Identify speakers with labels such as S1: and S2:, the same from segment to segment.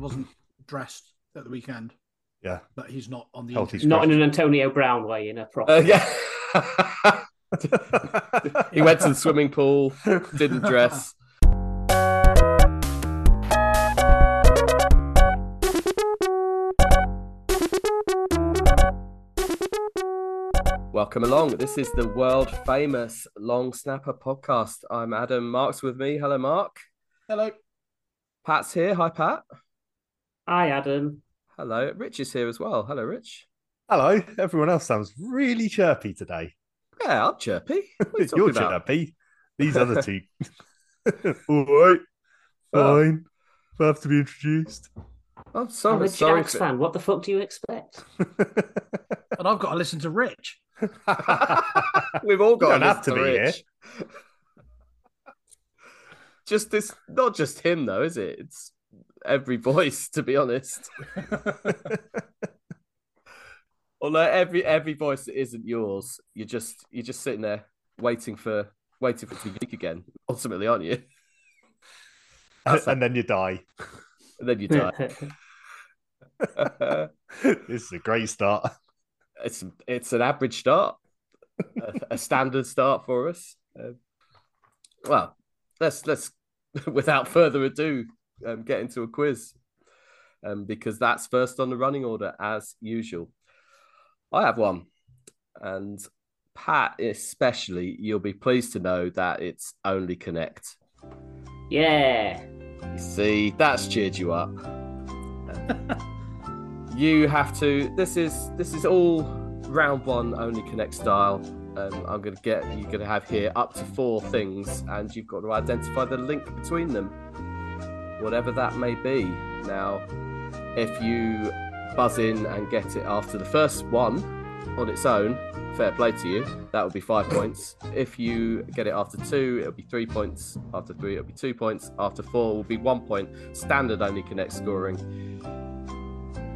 S1: he wasn't dressed at the weekend,
S2: Yeah.
S1: but he's not on the
S2: Healthy.
S3: Not in an Antonio Brown way, in a prop.
S4: Uh, yeah. he went to the swimming pool, didn't dress. Welcome along. This is the world famous Long Snapper podcast. I'm Adam. Mark's with me. Hello, Mark.
S1: Hello.
S4: Pat's here. Hi, Pat.
S3: Hi, Adam.
S4: Hello. Rich is here as well. Hello, Rich.
S2: Hello. Everyone else sounds really chirpy today.
S4: Yeah, I'm chirpy. What are you
S2: You're
S4: about?
S2: chirpy. These other two. All right. Fine. I have to be introduced.
S4: I'm
S3: I'm
S4: sorry.
S3: a
S4: sorry
S3: Jags fan. What the fuck do you expect?
S1: And I've got to listen to Rich.
S4: We've all got
S2: don't have to be here.
S4: Just this, not just him though, is it? It's every voice, to be honest. Although every every voice that isn't yours, you're just you're just sitting there waiting for waiting for it to be again. Ultimately, aren't you?
S2: and then you die.
S4: And then you die.
S2: this is a great start.
S4: it's it's an average start, a, a standard start for us. Um, well, let's let's without further ado um, get into a quiz, um, because that's first on the running order as usual. I have one, and Pat especially, you'll be pleased to know that it's only connect.
S3: yeah.
S4: You see, that's cheered you up. you have to. This is this is all round one only connect style. Um, I'm going to get you're going to have here up to four things, and you've got to identify the link between them, whatever that may be. Now, if you buzz in and get it after the first one on its own, fair play to you. That would be five points. If you get it after two, it'll be three points. After three, it'll be two points. After four, will be one point. Standard only connect scoring.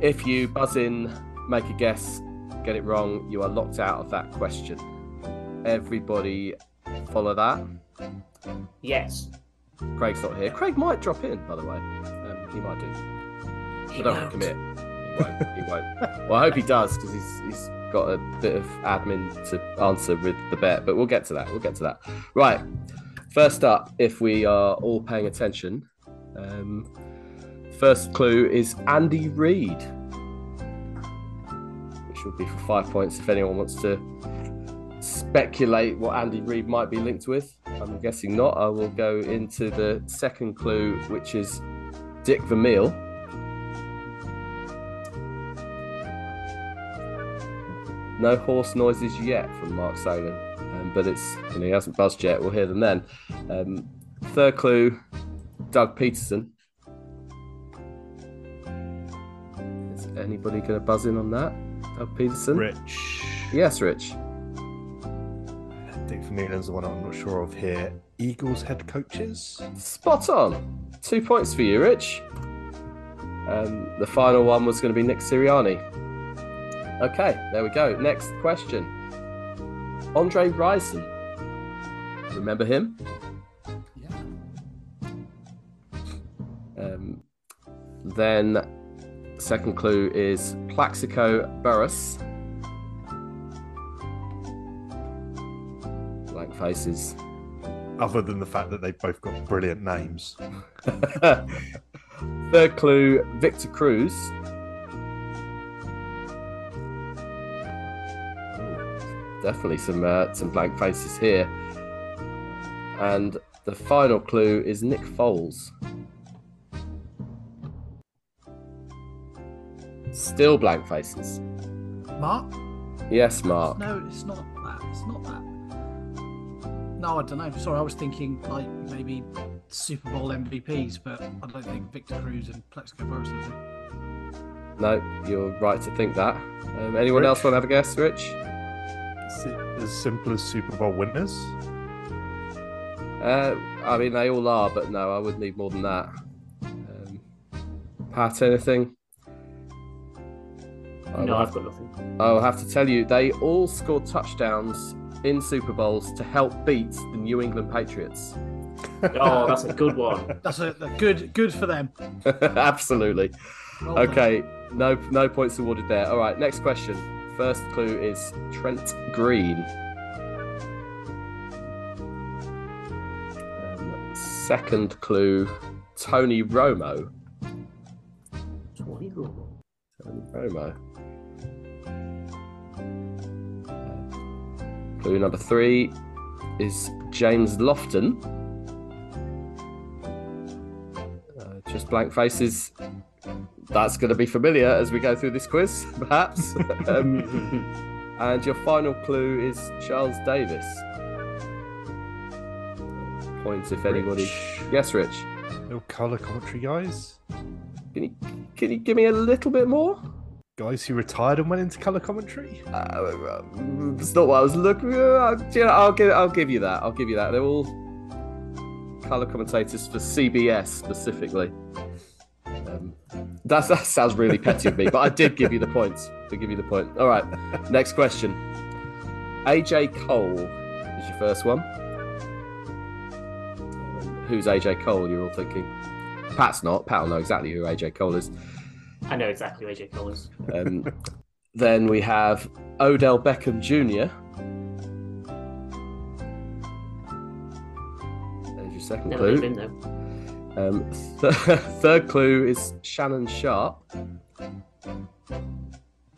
S4: If you buzz in, make a guess, get it wrong, you are locked out of that question. Everybody follow that.
S3: Yes.
S4: Craig's not here. Craig might drop in, by the way. Um, he might do.
S3: He
S4: I don't
S3: won't.
S4: commit. He won't. He won't. well, I hope he does because he's he's got a bit of admin to answer with the bet. But we'll get to that. We'll get to that. Right. First up, if we are all paying attention, um, first clue is Andy Reid, which will be for five points if anyone wants to speculate what Andy Reid might be linked with. I'm guessing not. I will go into the second clue, which is Dick Vermeil. No horse noises yet from Mark Solon, um, but it's you know, he hasn't buzzed yet. We'll hear them then. Um, third clue, Doug Pederson. Is anybody going to buzz in on that? Doug Pederson.
S2: Rich.
S4: Yes, Rich.
S2: Dick Vermeulen's the one I'm not sure of here. Eagles head coaches.
S4: Spot on. Two points for you, Rich. Um, the final one was going to be Nick Sirianni. Okay, there we go. Next question. Andre Rison. Remember him?
S1: Yeah.
S4: Um, then, second clue is Plaxico Burress. Faces.
S2: Other than the fact that they've both got brilliant names.
S4: Third clue, Victor Cruz. Definitely some uh, some blank faces here. And the final clue is Nick Foles. Still blank faces.
S1: Mark?
S4: Yes, Mark.
S1: No, it's not that. It's not that. No, I don't know. Sorry, I was thinking like maybe Super Bowl MVPs, but I don't think Victor Cruz and Plaxico Burress are the-
S4: No, you're right to think that. Um, anyone
S2: Rich?
S4: else want to have a guess, Rich?
S2: Is it as simple as Super Bowl winners?
S4: Uh, I mean, they all are, but no, I would need more than that. Um, Pat, anything? I'll
S3: No, I've got nothing.
S4: I'll have to tell you, they all scored touchdowns in Super Bowls to help beat the New England Patriots.
S3: Oh, that's a good one.
S1: That's a, a good good for them.
S4: Absolutely.
S1: Well done.
S4: Okay, no no points awarded there. All right, next question. First clue is Trent Green. Um, second clue, Tony Romo. Tony Romo. Uh, Clue number three is James Lofton. Uh, just blank faces. That's going to be familiar as we go through this quiz, perhaps. um, and your final clue is Charles Davis. Points if anybody.
S2: Rich.
S4: Yes, Rich.
S2: No colour commentary guys.
S4: Can you can you give me a little bit more?
S2: Guys who retired and went into colour commentary.
S4: Uh, it's not what I was looking. Know, I'll give I'll give you that. I'll give you that. They're all color commentators for CBS specifically. Um, that sounds really petty of me, but I did give you the points. To give you the point. All right. Next question. AJ Cole is your first one. Who's AJ Cole? You're all thinking. Pat's not. Pat will know exactly who AJ Cole is.
S3: I know exactly who AJ Cole is.
S4: Um, then we have Odell Beckham Jr. There's your second
S3: Never
S4: clue.
S3: him though.
S4: Um, th- third clue is Shannon Sharpe.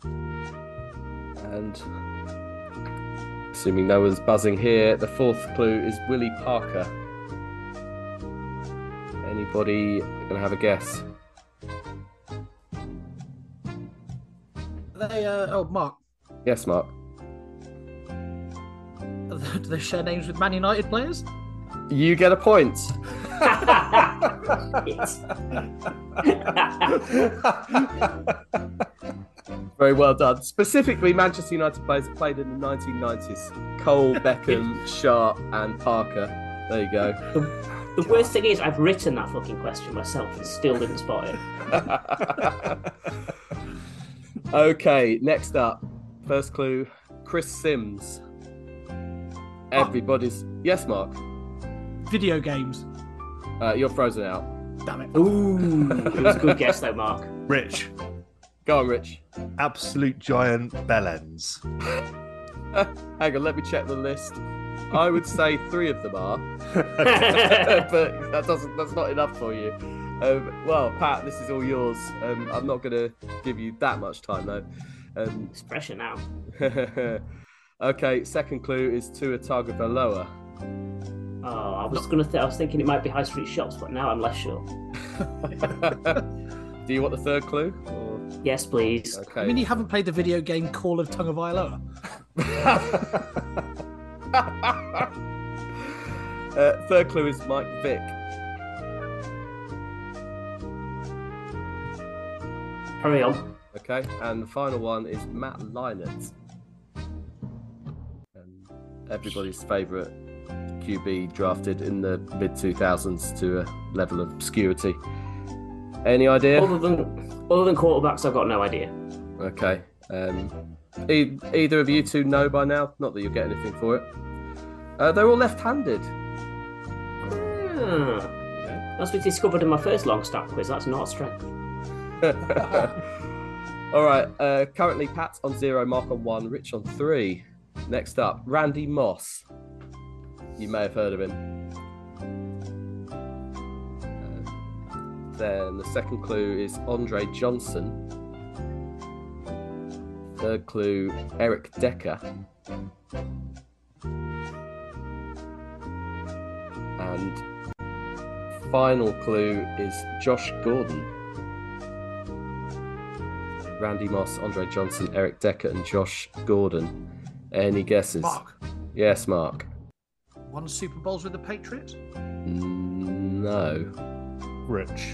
S4: And assuming no one's buzzing here, the fourth clue is Willie Parker. Anybody gonna have a guess?
S1: They, uh, oh, Mark,
S4: Yes, Mark.
S1: do they share names with Man United players?
S4: You get a point. Very well done. Specifically, Manchester United players that played in the 1990s. Cole, Beckham, Sharpe, and Parker. There you go.
S3: the worst thing is, I've written that fucking question myself and still didn't spot it.
S4: okay, next up. First clue Chris Simms. Everybody's. Yes, Mark.
S1: Video games.
S4: Uh, you're frozen out.
S1: Damn it.
S3: Ooh, it was a good guess though, Mark.
S2: Rich.
S4: Go on, Rich.
S2: Absolute giant bellends.
S4: Hang on, let me check the list. I would say three of them are. but that doesn't that's not enough for you. Um, well, Pat, this is all yours. Um, I'm not going to give you that much time though. Um,
S3: It's pressure now.
S4: okay, second clue is Tua Tagovailoa.
S3: Oh, I was gonna. Th- I was thinking it might be high street shops, but now I'm less sure.
S4: Do you want the third clue? Or...
S3: Yes, please.
S4: Okay.
S1: I mean, you haven't played the video game Call of Tongue of Iloa.
S4: uh, third clue is Mike Vick.
S3: Hurry on.
S4: Okay, and the final one is Matt Leinart. Um, everybody's favourite QB drafted in the mid 2000s to a level of obscurity. Any idea?
S3: Other than other than quarterbacks, I've got no idea.
S4: Okay. Um, e- either of you two know by now? Not that you'll get anything for it. Uh, they're all left handed.
S3: Hmm. As we discovered in my first long stack quiz, that's not a strength.
S4: all right. Uh, currently, Pat's on zero, Mark on one, Rich on three. Next up, Randy Moss. You may have heard of him. Uh, then the second clue is Andre Johnson. Third clue, Eric Decker. And final clue is Josh Gordon. Randy Moss, Andre Johnson, Eric Decker, and Josh Gordon. Any guesses?
S1: Mark,
S4: Yes, Mark.
S1: won Super Bowls with the Patriots?
S4: No.
S2: Rich.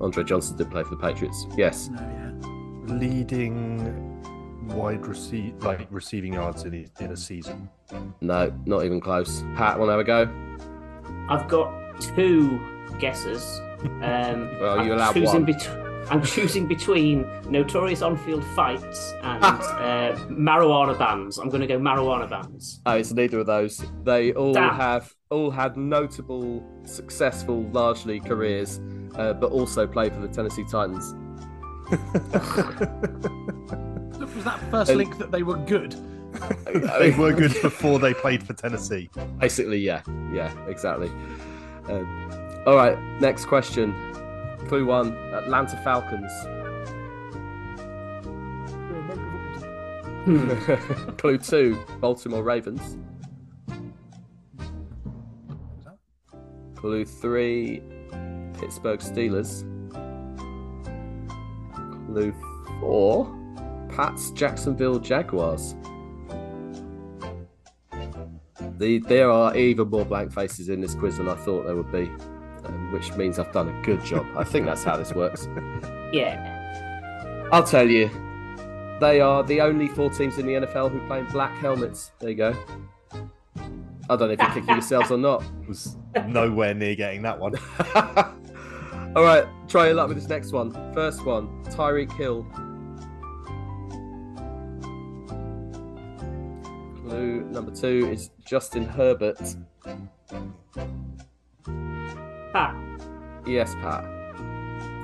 S4: Andre Johnson did play for the Patriots. Yes.
S1: No, yeah.
S2: Leading wide receive like receiving yards in a, in a season.
S4: No, not even close. Pat, want to have a go?
S3: I've got two guesses. Um,
S4: Well,
S3: I'm
S4: you allowed
S3: choosing
S4: one.
S3: bet- I'm choosing between notorious on-field fights and uh, marijuana bans. I'm going to go marijuana bans.
S4: Oh, it's neither of those. They all
S3: Damn.
S4: have all had notable, successful, largely careers, uh, but also played for the Tennessee Titans.
S1: Was that first
S4: And-
S1: link that they were good?
S2: they were good before they played for Tennessee.
S4: Basically, yeah, yeah, exactly. Um, all right, next question. Clue one: Atlanta Falcons. Hmm. Clue two: Baltimore Ravens. Clue three: Pittsburgh Steelers. Clue four: Pats Jacksonville Jaguars. The, there are even more blank faces in this quiz than I thought there would be, um, which means I've done a good job. I think that's how this works.
S3: Yeah.
S4: I'll tell you, they are the only four teams in the NFL who play in black helmets. There you go. I don't know if you're kicking yourselves or not.
S2: Was nowhere near getting that one.
S4: All right, try your luck with this next one. First one, Tyreek Hill. Clue number two is Justin Herbert.
S3: Pat,
S4: Yes, Pat.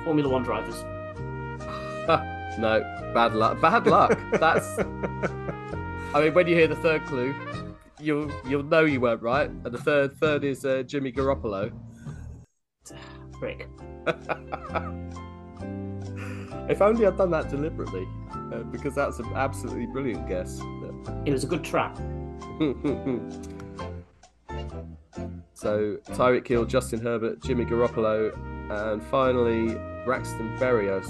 S3: Formula One drivers.
S4: no, bad luck. Bad luck. That's. I mean, when you hear the third clue, you'll you'll know you weren't right. And the third third is uh, Jimmy Garoppolo.
S3: Frick.
S4: If only I'd done that deliberately, uh, because that's an absolutely brilliant guess.
S3: It was a good trap.
S4: so Tyreek Hill, Justin Herbert, Jimmy Garoppolo, and finally Braxton Berrios.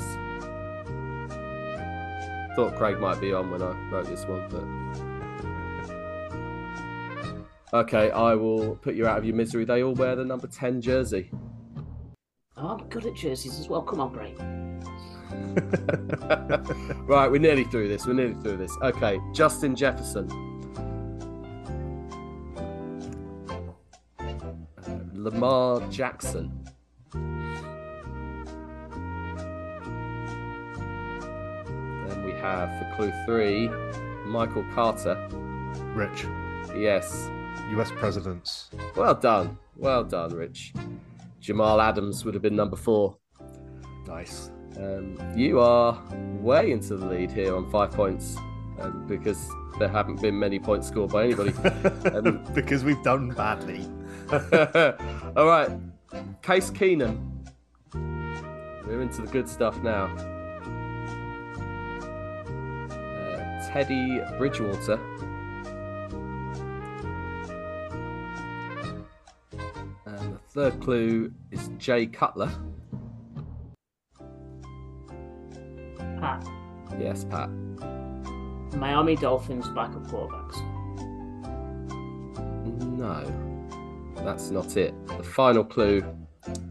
S4: Thought Craig might be on when I wrote this one, but okay, I will put you out of your misery. They all wear the number ten jersey.
S3: Oh, I'm good at jerseys as well. Come on, Bray.
S4: right, we're nearly through this. We're nearly through this. Okay, Justin Jefferson. Lamar Jackson. Then we have for clue three, Michael Carter.
S2: Rich,
S4: Yes.
S2: US presidents.
S4: Well done. Well done, Rich. Jamal Adams would have been number four.
S2: Nice.
S4: Um, you are way into the lead here on five points um, because there haven't been many points scored by anybody. Um,
S2: because we've done badly.
S4: All right, Case Keenum. We're into the good stuff now. Uh, Teddy Bridgewater. And the third clue is Jay Cutler.
S3: Pat,
S4: Yes, Pat.
S3: Miami Dolphins backup quarterbacks.
S4: No, that's not it. The final clue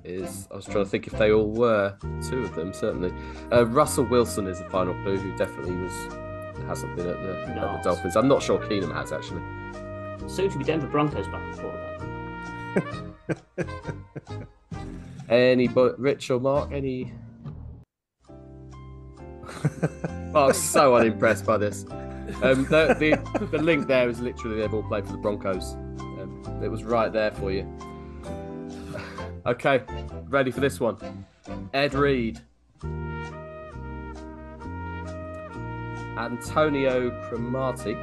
S4: is I was trying to think if they all were. Two of them, certainly. Uh, Russell Wilson is the final clue, who definitely was hasn't been at the, at the Dolphins. I'm not sure Keenum has actually.
S3: Soon to be Denver Broncos backup quarterback.
S4: Any but Rich or Mark? Any? Oh, I'm so unimpressed by this. Um, the, the the link there is literally they've all played for the Broncos. It was right there for you. Okay, ready for this one? Ed Reed, Antonio Cromartie.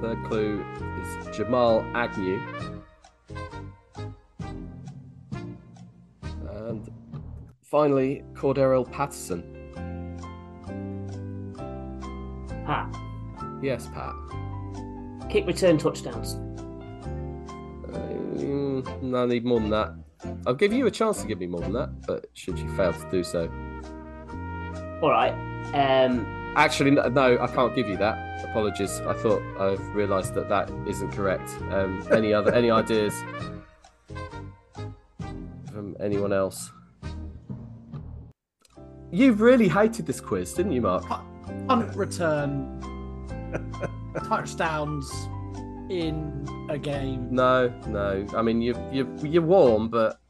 S4: Third clue is Jamal Agnew. And finally, Cordarrelle Patterson.
S3: Pat,
S4: Yes, Pat.
S3: Kick return touchdowns.
S4: No, I need more than that. I'll give you a chance to give me more than that, but should you fail to do so.
S3: All right. Um,
S4: Actually, no, no I can't give you that. Apologies. I thought I've realised that that isn't correct. Um, any other any ideas from anyone else? You really hated this quiz, didn't you, Mark?
S1: Punt return, touchdowns in a game.
S4: No, no. I mean, you you you're warm, but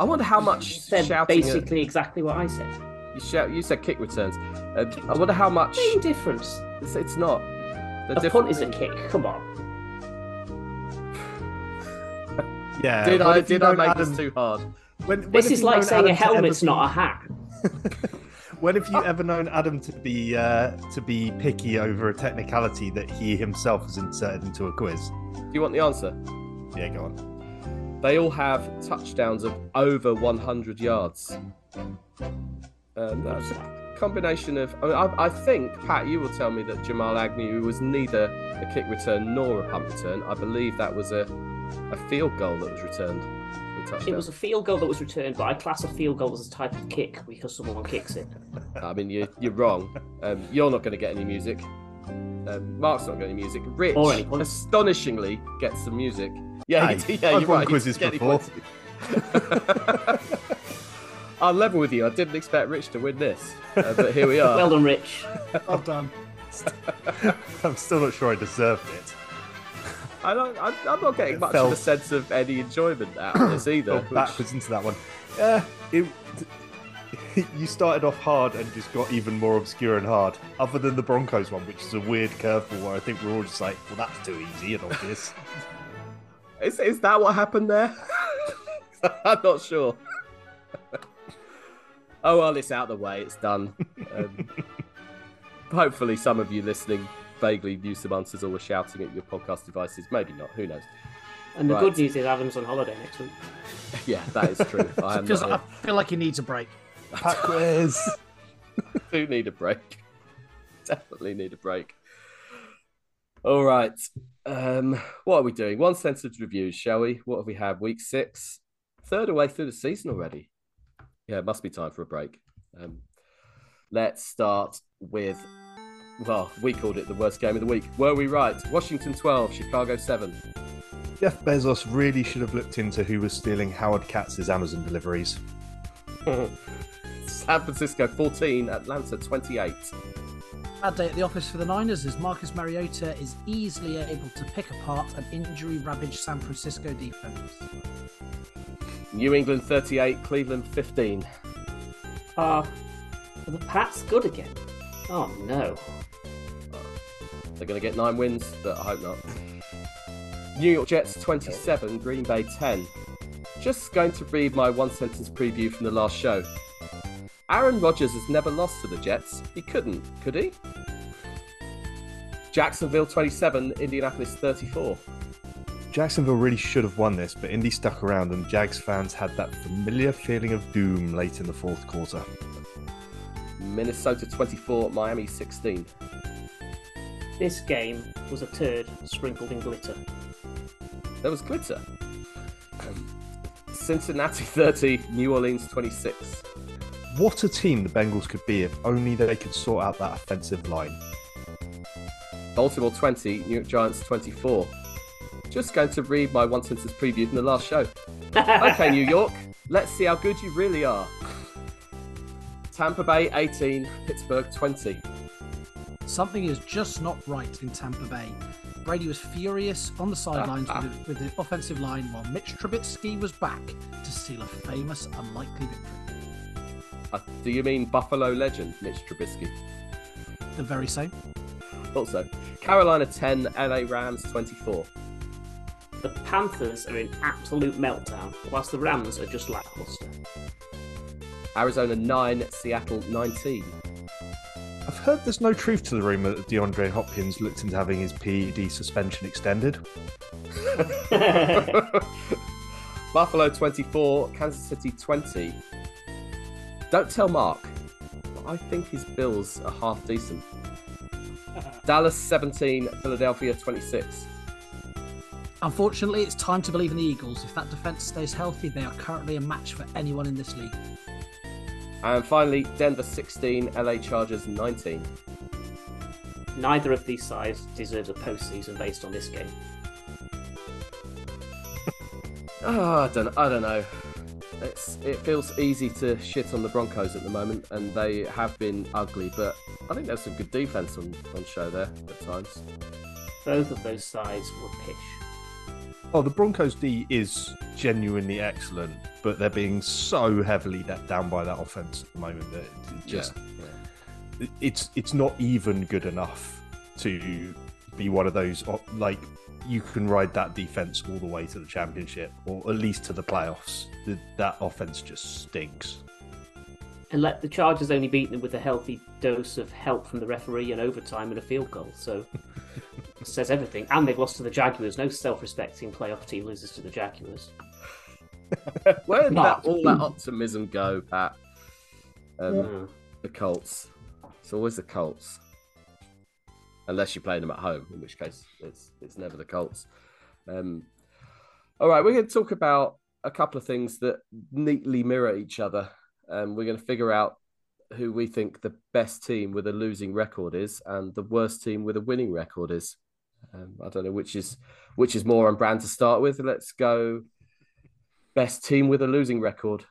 S4: I wonder how much
S3: said
S4: shouting. at-
S3: basically exactly what I said.
S4: you shout. You said kick returns. Uh, I wonder how much.
S3: Main difference.
S4: It's, it's not. The
S3: A
S4: different
S3: punt is a kick. Come on.
S2: Yeah.
S4: Did I did I make
S2: Adam-
S4: this too hard?
S2: when- when
S3: This is like saying a
S2: Adam to ever
S3: helmet's not a hat.
S2: When have you ever known Adam to be uh, to be picky over a technicality that he himself has inserted into a quiz?
S4: Do you want the answer?
S2: Yeah, go on.
S4: They all have touchdowns of over 100 yards. Um, that's a combination of. I, mean, I, I think Pat, you will tell me that Jamal Agnew was neither a kick return nor a punt return. I believe that was a a field goal that was returned. For a touchdown.
S3: It was a field goal that was returned, but I class a field goal as a type of kick because someone kicks it.
S4: I mean, you're, you're wrong. Um, you're not going to get any music. Um, Mark's not getting any music. Rich,
S3: Or any
S4: astonishingly, gets some music. Yeah,
S2: Hey,
S4: yeah,
S2: I've
S4: you're
S2: won
S4: right.
S2: quizzes
S4: Get any
S2: before.
S4: points. I'll level with you. I didn't expect Rich to win this, uh, but here we are.
S3: Well done, Rich.
S1: Well done.
S2: I'm still not sure I deserved it.
S4: I don't, I'm, I'm not getting much
S2: felt-
S4: of a sense of any enjoyment out of this either. Which-
S2: backwards into that one. Yeah, it, you started off hard and just got even more obscure and hard. Other than the Broncos one, which is a weird curveball where I think we're all just like, well, that's too easy and obvious.
S4: Is, is that what happened there? I'm not sure. oh well, it's out of the way. It's done. Um, hopefully, some of you listening vaguely knew some answers or were shouting at your podcast devices. Maybe not. Who knows?
S3: And the
S4: Right.
S3: good news is Adam's on holiday next week.
S4: Yeah, that is true. I am
S1: Feels
S4: not
S1: like,
S4: here.
S1: I feel like he needs a break.
S2: Pat quiz.
S4: do need a break. Definitely need a break. All right. Um, what are we doing? One sentence reviews, shall we? What have we had? Week six, third away through the season already. Yeah, it must be time for a break. Um, let's start with. Well, we called it the worst game of the week. Were we right? Washington 12, Chicago 7.
S2: Jeff Bezos really should have looked into who was stealing Howard Katz's Amazon deliveries.
S4: San Francisco 14, Atlanta 28.
S1: Bad day at the office for the Niners as Marcus Mariota is easily able to pick apart an injury ravaged San Francisco defense.
S4: New England 38, Cleveland 15.
S3: Ah, are the Pats good again? Oh no.
S4: They're going to get nine wins, but I hope not. New York Jets 27, Green Bay 10. Just going to read my one sentence preview from the last show. Aaron Rodgers has never lost to the Jets. He couldn't, could he? Jacksonville 27, Indianapolis 34.
S2: Jacksonville really should have won this, but Indy stuck around and Jags fans had that familiar feeling of doom late in the fourth quarter.
S4: Minnesota 24, Miami 16.
S3: This game was a turd sprinkled in glitter.
S4: There was glitter. Um, Cincinnati 30, New Orleans 26.
S2: What a team the Bengals could be if only they could sort out that offensive line.
S4: Baltimore 20, New York Giants 24. Just going to read my one sentence preview from the last show. Okay, New York, let's see how good you really are. Tampa Bay 18, Pittsburgh 20.
S1: Something is just not right in Tampa Bay. Brady was furious on the sidelines with, the, with the offensive line while Mitch Trubisky was back to seal a famous unlikely victory.
S4: Uh, do you mean Buffalo legend Mitch Trubisky?
S1: The very same.
S4: Also, Carolina 10, LA Rams 24.
S3: the Panthers are in absolute meltdown, whilst the Rams are just lackluster.
S4: Arizona 9, Seattle 19.
S2: I've heard there's no truth to the rumour that DeAndre Hopkins looked into having his PED suspension extended.
S4: Buffalo 24, Kansas City 20. Don't tell Mark, but I think his Bills are half decent. Dallas 17, Philadelphia 26.
S1: Unfortunately, it's time to believe in the Eagles. If that defense stays healthy, they are currently a match for anyone in this league.
S4: And finally, Denver 16, LA Chargers 19.
S3: Neither of these sides deserves a postseason based on this game.
S4: Oh, I don't, I don't know. It's, it feels easy to shit on the Broncos at the moment, and they have been ugly, but I think there's some good defense on, on show there at times.
S3: Both of those sides were pish.
S2: Oh, the Broncos D is genuinely excellent, but they're being so heavily let down by that offense at the moment that it just it's it's not even good enough to be one of those like you can ride that defense all the way to the championship or at least to the playoffs. The, that offense just stinks.
S3: And let the Chargers only beat them with a healthy dose of help from the referee and overtime and a field goal. So says everything. And they've lost to the Jaguars. No self-respecting playoff team loses to the Jaguars.
S4: Where did that, all that optimism go, Pat? Um,
S3: Yeah.
S4: The Colts. It's always the Colts. Unless you're playing them at home, in which case it's it's never the Colts. Um, all right, we're going to talk about a couple of things that neatly mirror each other. Um, we're going to figure out who we think the best team with a losing record is and the worst team with a winning record is. Um, I don't know which is which is more on brand to start with. Let's go best team with a losing record.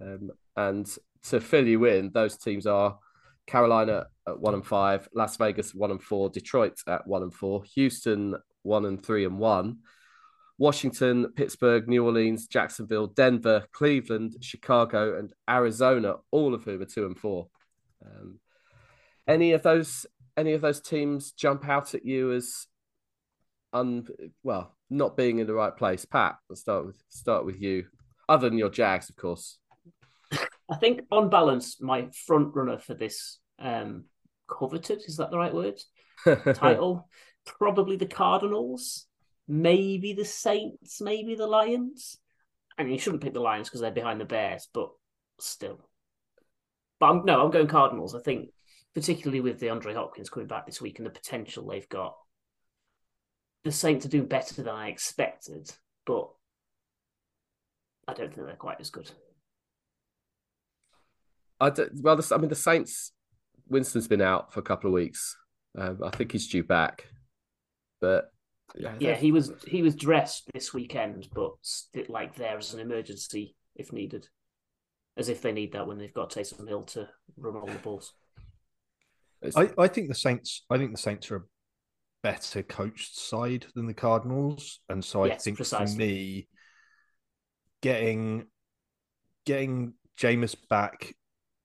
S4: Um, and to fill you in, those teams are Carolina at one and five, Las Vegas one and four, Detroit at one and four, Houston one and three and one, Washington, Pittsburgh, New Orleans, Jacksonville, Denver, Cleveland, Chicago, and Arizona, all of whom are two and four. Um, any of those any of those teams jump out at you as un well not being in the right place? Pat, let's start with start with you. Other than your Jags, of course.
S3: I think on balance, my front runner for this um, coveted is that the right word? Title probably the Cardinals, maybe the Saints, maybe the Lions. I mean, you shouldn't pick the Lions because they're behind the Bears, but still. But I'm, no, I'm going Cardinals. I think, particularly with DeAndre Hopkins coming back this week and the potential they've got, the Saints are doing better than I expected, but I don't think they're quite as good.
S4: I d- well, the, I mean, the Saints. Winston's been out for a couple of weeks. Um, I think he's due back, but yeah,
S3: Yeah, he was he was dressed this weekend, but like there as an emergency if needed, as if they need that when they've got Taysom Hill to run all the balls.
S2: I, I think the Saints. I think the Saints are a better coached side than the Cardinals, and so I
S3: Yes,
S2: think
S3: precisely.
S2: for me, getting getting Jameis back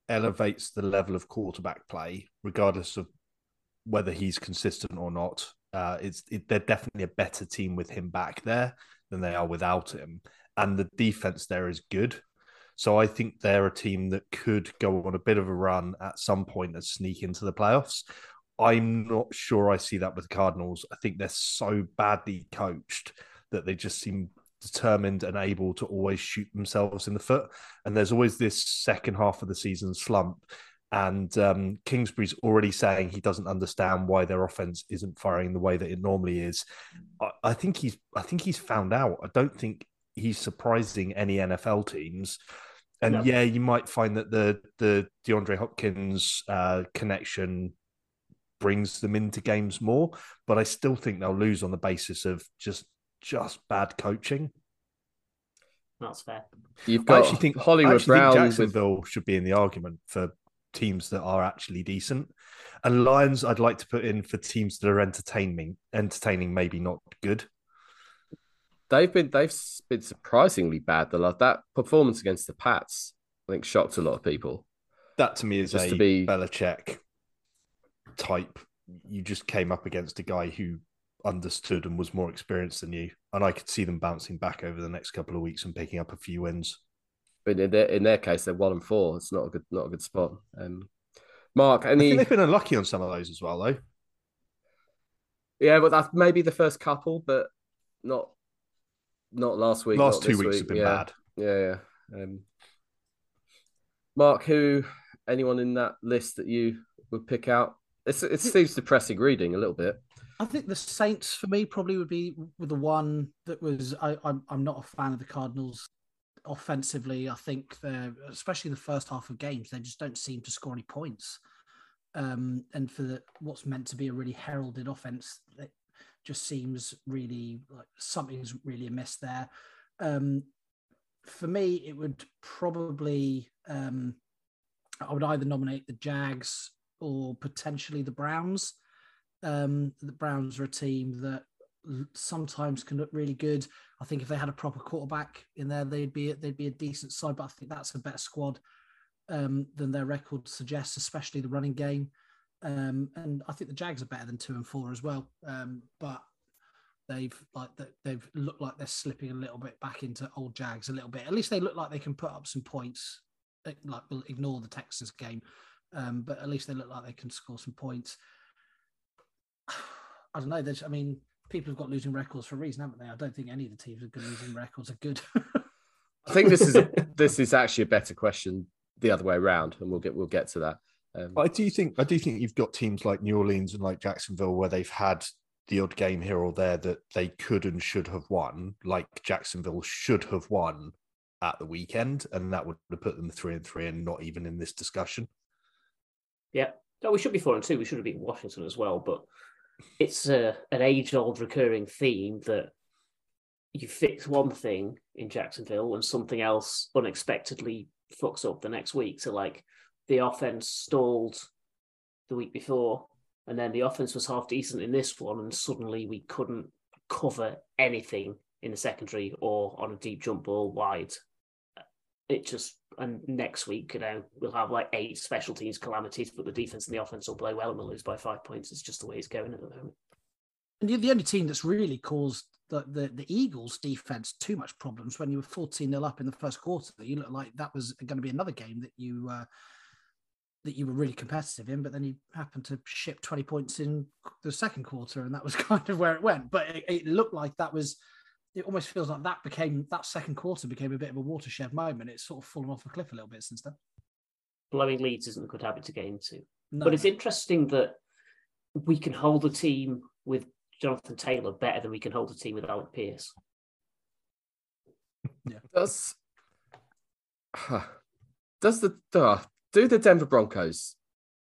S2: elevates the level of quarterback play, regardless of whether he's consistent or not. Uh, it's it, they're definitely a better team with him back there than they are without him, and the defense there is good. So I think they're a team that could go on a bit of a run at some point and sneak into the playoffs. I'm not sure I see that with the Cardinals. I think they're so badly coached that they just seem determined and able to always shoot themselves in the foot. And there's always this second half of the season slump. And um, Kingsbury's already saying he doesn't understand why their offense isn't firing the way that it normally is. I, I think he's I think he's found out. I don't think he's surprising any NFL teams. And
S3: No.
S2: yeah, you might find that the the DeAndre Hopkins uh, connection brings them into games more, but I still think they'll lose on the basis of just just bad coaching.
S3: That's fair.
S4: you've
S2: I actually think
S4: Hollywood
S2: actually
S4: Brown
S2: think
S4: with
S2: Jacksonville should be in the argument for teams that are actually decent, and Lions I'd like to put in for teams that are entertaining, entertaining, maybe not good.
S4: they've been they've been surprisingly bad. The that performance against the Pats, I think, shocked a lot of people.
S2: That to me is
S4: Just
S2: a
S4: to be-
S2: Belichick type. You just came up against a guy who understood and was more experienced than you, and I could see them bouncing back over the next couple of weeks and picking up a few wins.
S4: But in their in their case, they're one and four. It's not a good not a good spot. Um, Mark,
S2: I
S4: any
S2: think they've been unlucky on some of those as well, though.
S4: yeah, but that's maybe the first couple, but not not last week.
S2: Last two weeks
S4: week.
S2: have been
S4: yeah.
S2: bad.
S4: Yeah, yeah. Um, Mark, who anyone in that list that you would pick out? It's, it seems depressing reading a little bit.
S1: I think the Saints for me probably would be the one that was. I, I'm I'm not a fan of the Cardinals offensively. I think they're especially the first half of games they just don't seem to score any points. Um, and for the, what's meant to be a really heralded offense, it just seems really like something's really amiss there. Um, for me, it would probably um, I would either nominate the Jags or potentially the Browns. Um, the Browns are a team that sometimes can look really good. I think if they had a proper quarterback in there, they'd be they'd be a decent side. But I think that's a better squad um, than their record suggests, especially the running game. Um, and I think the Jags are better than two and four as well. Um, but they've like they've looked like they're slipping a little bit back into old Jags a little bit. At least they look like they can put up some points. Eh, like we'll ignore the Texans game, um, but at least they look like they can score some points. I don't know. There's, I mean, people have got losing records for a reason, haven't they? I don't think any of the teams with good losing records are good.
S4: I think this is this is actually a better question the other way around, and we'll get we'll get to that.
S2: Um, I do think I do think you've got teams like New Orleans and like Jacksonville where they've had the odd game here or there that they could and should have won, like Jacksonville should have won at the weekend, and that would have put them three and three and not even in this discussion.
S3: Yeah, no, we should be four and two. We should have beaten Washington as well, but it's a, an age-old recurring theme that you fix one thing in Jacksonville and something else unexpectedly fucks up the next week. So like the offense stalled the week before, and then the offense was half decent in this one, and suddenly we couldn't cover anything in the secondary or on a deep jump ball wide. It just and next week, you know, we'll have like eight special teams calamities, but the defense and the offense will play well and we'll lose by five points. It's just the way it's going at the moment.
S1: And you're the only team that's really caused the, the, the Eagles defense too much problems when you were 14 0 up in the first quarter. You looked like that was going to be another game that you uh, that you were really competitive in, but then you happened to ship 20 points in the second quarter, and that was kind of where it went. But it, it looked like that was it almost feels like that became that second quarter became a bit of a watershed moment. It's sort of fallen off a cliff a little bit since then.
S3: Blowing leads isn't a good habit to get into. No. But it's interesting that we can hold a team with Jonathan Taylor better than we can hold a team with Alec Pierce.
S4: Yeah. Does does the uh, do the Denver Broncos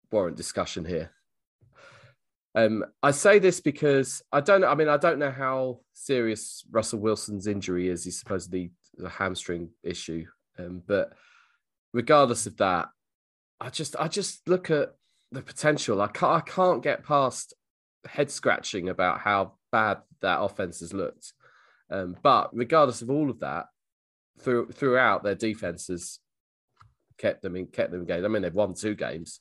S4: warrant discussion here? Um, I say this because I don't. I mean, I don't know how serious Russell Wilson's injury is. He's supposedly a hamstring issue, um, but regardless of that, I just I just look at the potential. I can't I can't get past head scratching about how bad that offense has looked. Um, but regardless of all of that, through throughout their defenses kept them in kept them in games. I mean, they've won two games.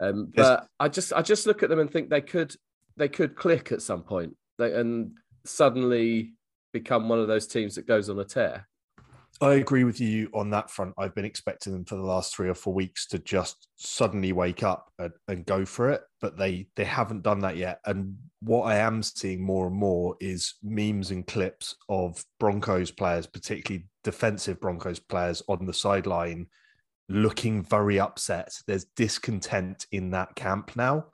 S4: Um, but I just I just look at them and think they could they could click at some point they, and suddenly become one of those teams that goes on a tear.
S2: I agree with you on that front. I've been expecting them for the last three or four weeks to just suddenly wake up and, and, go for it, but they they haven't done that yet. And what I am seeing more and more is memes and clips of Broncos players, particularly defensive Broncos players, on the sideline looking very upset. There's discontent in that camp now.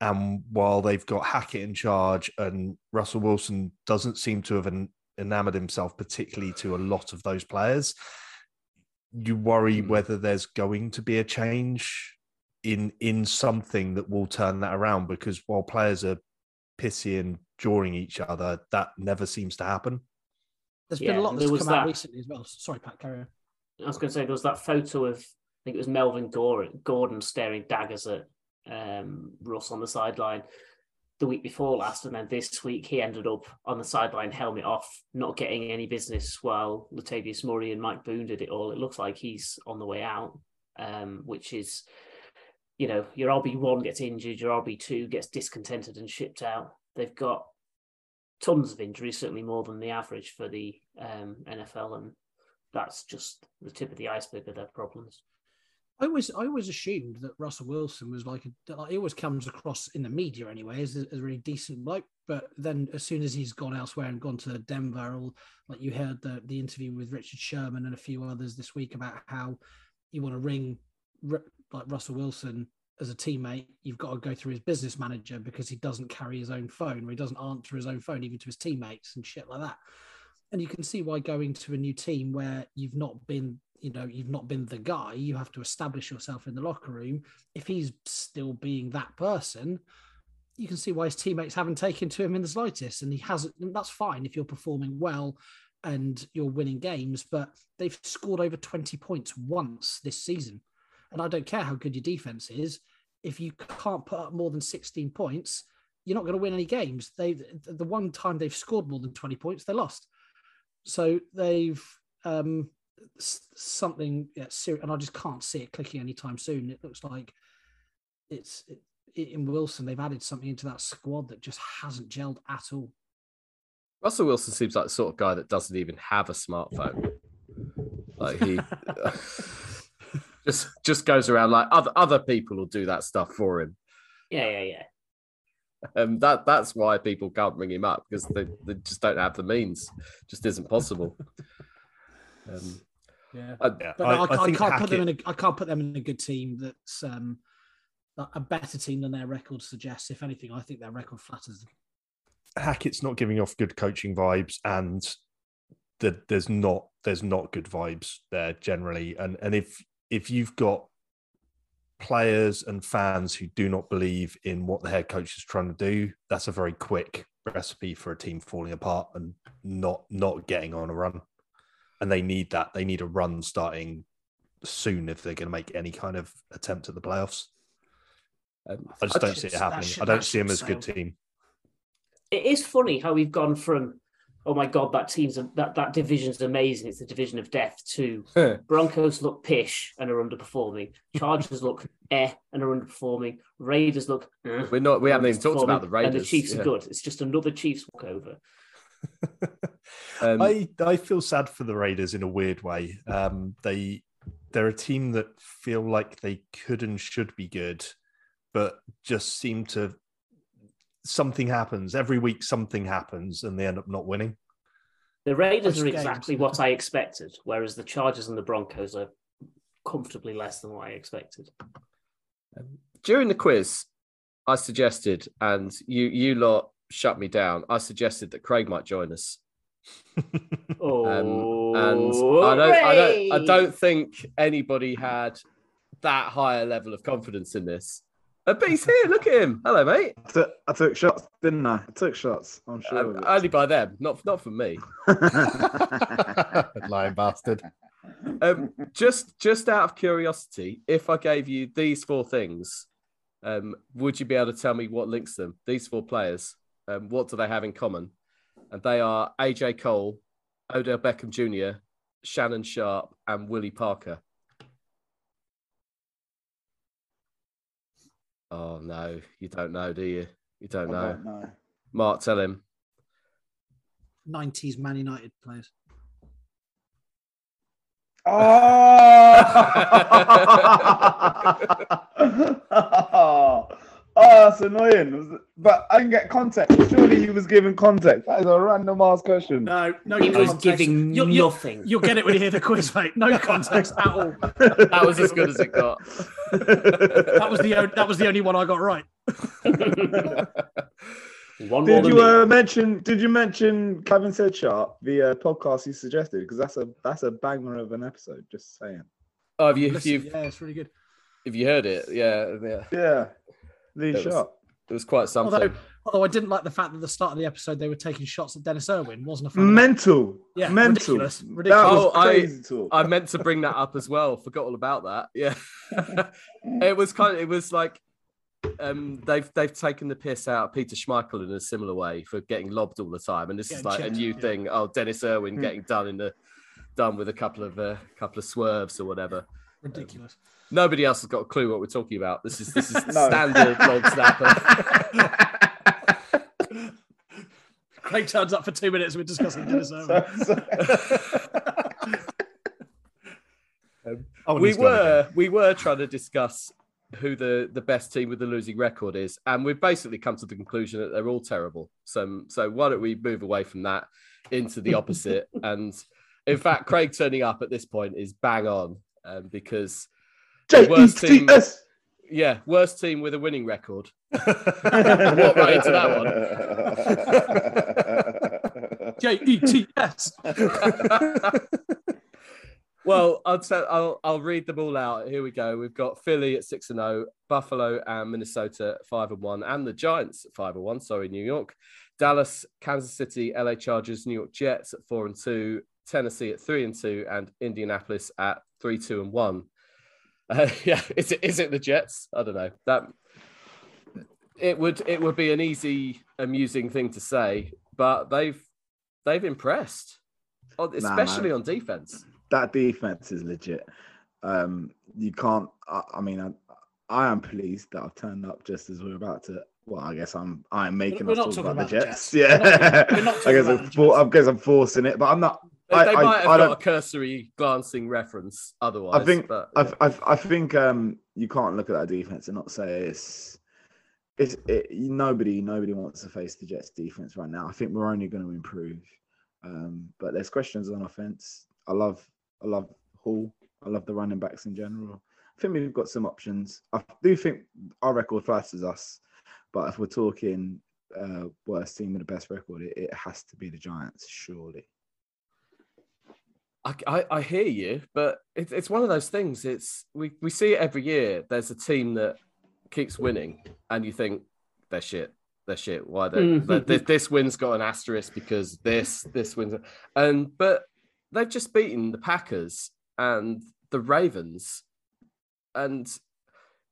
S2: And while they've got Hackett in charge and Russell Wilson doesn't seem to have en- enamored himself particularly to a lot of those players, you worry mm. whether there's going to be a change in in something that will turn that around because while players are pissy and jawing each other, that never seems to happen.
S1: There's yeah, been a lot that's come that... out recently as well. Sorry, Pat, carry on.
S3: I was going to say there was that photo of I think it was Melvin Gordon staring daggers at um, Russ on the sideline the week before last, and then this week he ended up on the sideline, helmet off, not getting any business, while Latavius Murray and Mike Boone did it all. It looks like he's on the way out, um, which is, you know, your RB one gets injured, your RB two gets discontented and shipped out. They've got tons of injuries, certainly more than the average for the um, NFL, and that's just the tip of the iceberg of their problems.
S1: I always, I always assumed that Russell Wilson was like, a, like he always comes across in the media anyway as a, as a really decent bloke. But then as soon as he's gone elsewhere and gone to Denver, or like you heard the the interview with Richard Sherman and a few others this week about how you want to ring like Russell Wilson as a teammate, you've got to go through his business manager because he doesn't carry his own phone or he doesn't answer his own phone even to his teammates and shit like that. And you can see why going to a new team where you've not been, you know, you've not been the guy, you have to establish yourself in the locker room. If he's still being that person, you can see why his teammates haven't taken to him in the slightest. And he hasn't, and that's fine if you're performing well and you're winning games, but they've scored over 20 points once this season. And I don't care how good your defense is. If you can't put up more than 16 points, you're not going to win any games. They the one time they've scored more than 20 points, they lost. So they've um, something yeah, serious, and I just can't see it clicking anytime soon. It looks like it's it, in Wilson. They've added something into that squad that just hasn't gelled at all.
S4: Russell Wilson seems like the sort of guy that doesn't even have a smartphone. Like he just just goes around like other other people will do that stuff for him.
S3: Yeah, yeah, yeah.
S4: Um, that that's why people can't ring him up because they, they just don't have the means. Just isn't possible. Um,
S1: Yeah.
S4: I-
S2: Yeah,
S1: But I, I,
S2: think
S1: can't put them in a I can't put them in a good team that's um a- a better team than their record suggests. If anything, I think their record flatters them.
S2: Hackett's not giving off good coaching vibes, and the, there's not there's not good vibes there generally. And and if if you've got players and fans who do not believe in what the head coach is trying to do, that's a very quick recipe for a team falling apart and not not getting on a run. And they need that. They need a run starting soon if they're going to make any kind of attempt at the playoffs.
S4: um,
S2: I just
S4: I
S2: don't
S1: just-
S2: see it happening.
S1: ship-
S2: I don't see them as a good team.
S3: It is funny how we've gone from, oh my god, that team's that that division's amazing. It's the division of death. To Broncos look pish and are underperforming. Chargers look eh and are underperforming. Raiders look. eh,
S4: we're not. We haven't even talked about the Raiders.
S3: And the Chiefs
S4: yeah.
S3: are good. It's just another Chiefs walkover.
S4: Um,
S2: I I feel sad for the Raiders in a weird way. Um, they they're a team that feel like they could and should be good, but just seem to something happens every week. Something happens, and they end up not winning.
S3: The Raiders
S1: Close
S3: are
S1: games.
S3: exactly what I expected, whereas the Chargers and the Broncos are comfortably less than what I expected.
S4: during the quiz, I suggested, and you you lot shut me down. I suggested that Craig might join us.
S3: Oh,
S4: and I don't, I don't, I don't think anybody had that higher level of confidence in this. But he's here. Look at him. Hello, mate.
S5: I took, I took shots, didn't I? I took shots. I'm sure.
S4: Um, only by them, not not from me.
S5: it.
S2: Lying bastard.
S4: Um, just just out of curiosity, if I gave you these four things, um, would you be able to tell me what links them? These four players, um, what do they have in common? And they are AJ Cole, Odell Beckham Jr., Shannon Sharpe, and Willie Parker. Oh no, you don't know, do you? You don't
S5: I
S4: know.
S5: don't know.
S4: Mark, tell him.
S1: 90s Man United players.
S5: Oh! oh, that's annoying. But I didn't get context. Surely he was giving context. That is a random ass question.
S1: No, no
S3: He was
S1: context.
S3: giving
S1: You'll, you'll,
S3: nothing.
S1: you'll get it when you hear the quiz, mate. No context at all.
S4: That was as good as it got.
S1: That was the o- that was the only one I got right.
S3: One
S5: Did
S3: than
S5: you uh, mention? Did you mention Kevin said sharp the uh, podcast you suggested? Because that's a that's a banger of an episode. Just saying.
S4: Oh, have you,
S1: Listen,
S4: you,
S1: yeah, it's really good.
S4: have you heard it? Yeah, yeah.
S5: Yeah, Lee
S4: That was-
S5: Sharpe.
S4: It was quite something.
S1: Although, although I didn't like the fact that at the start of the episode they were taking shots at Denis Irwin. Wasn't a fan. of that.
S5: Mental.
S1: Yeah,
S5: mental.
S1: ridiculous,
S5: That was
S4: Oh, I-
S5: crazy talk.
S4: I meant to bring that up as well. Forgot all about that. Yeah, it was kind of. It was like um, they've they've taken the piss out of Peter Schmeichel in a similar way for getting lobbed all the time, and this is
S1: Getting
S4: like a new
S1: yeah.
S4: thing. Oh, Denis Irwin
S5: Hmm.
S4: getting done in the done with a couple of uh, couple of swerves or whatever.
S1: ridiculous.
S4: Nobody else has got a clue what we're talking about. This is this is
S5: No.
S4: standard long snapper.
S1: Craig turns up for two minutes. We're discussing Denis Irwin.
S5: So-
S2: Oh,
S4: we
S2: he's gone again.
S4: were we were trying to discuss who the the best team with the losing record is, and we've basically come to the conclusion that they're all terrible. So so why don't we move away from that into the opposite? and in fact, Craig turning up at this point is bang on um, because worst team-
S5: J-E-T-S.
S4: yeah, worst team with a winning record. Walk right into
S5: that one.
S1: J E T S.
S4: well, I'll, tell, I'll I'll read them all out. Here we go. We've got Philly at six and zero, Buffalo and Minnesota at five and one, and the Giants at five and one. Sorry, New York, Dallas, Kansas City, LA Chargers, New York Jets at four and two, Tennessee at three and two, and Indianapolis at three two and one. Uh, yeah, is it is it the Jets? I don't know. That it would it would be an easy, amusing thing to say, but they've they've impressed, Oh, especially on defense.
S5: that defense is legit. Um, you can't. I, I mean, I, I am pleased that I've turned up just as we're about to Well, I guess I'm I'm making
S1: We're
S5: us
S1: not
S5: talk
S1: talking
S5: about, the
S1: about the
S5: Jets.
S1: Jets. We're
S5: Yeah,
S1: not- we're not
S5: I guess
S1: about
S5: I'm, for, I guess I'm forcing it, but I'm not.
S4: They,
S5: I-
S4: they
S5: I-
S4: might have
S5: I
S4: got a cursory glancing reference otherwise.
S5: I think
S4: but,
S5: I, I, I think um, you can't look at that defense and not say it's it's it, nobody nobody wants to face the Jets defense right now. I think we're only going to improve, um, but there's questions on offense. I love I love Hall. I love the running backs in general. I think we've got some options. I do think our record flatters us, but if we're talking uh, worst team with the best record, it, it has to be the Giants, surely.
S4: I, I, I hear you, but it's it's one of those things. It's we, we see it every year. There's a team that keeps winning, and you think they're shit. They're shit. Why they,
S3: Mhm.
S4: this, this win's got an asterisk because this this wins, and but they've just beaten the Packers and the Ravens, and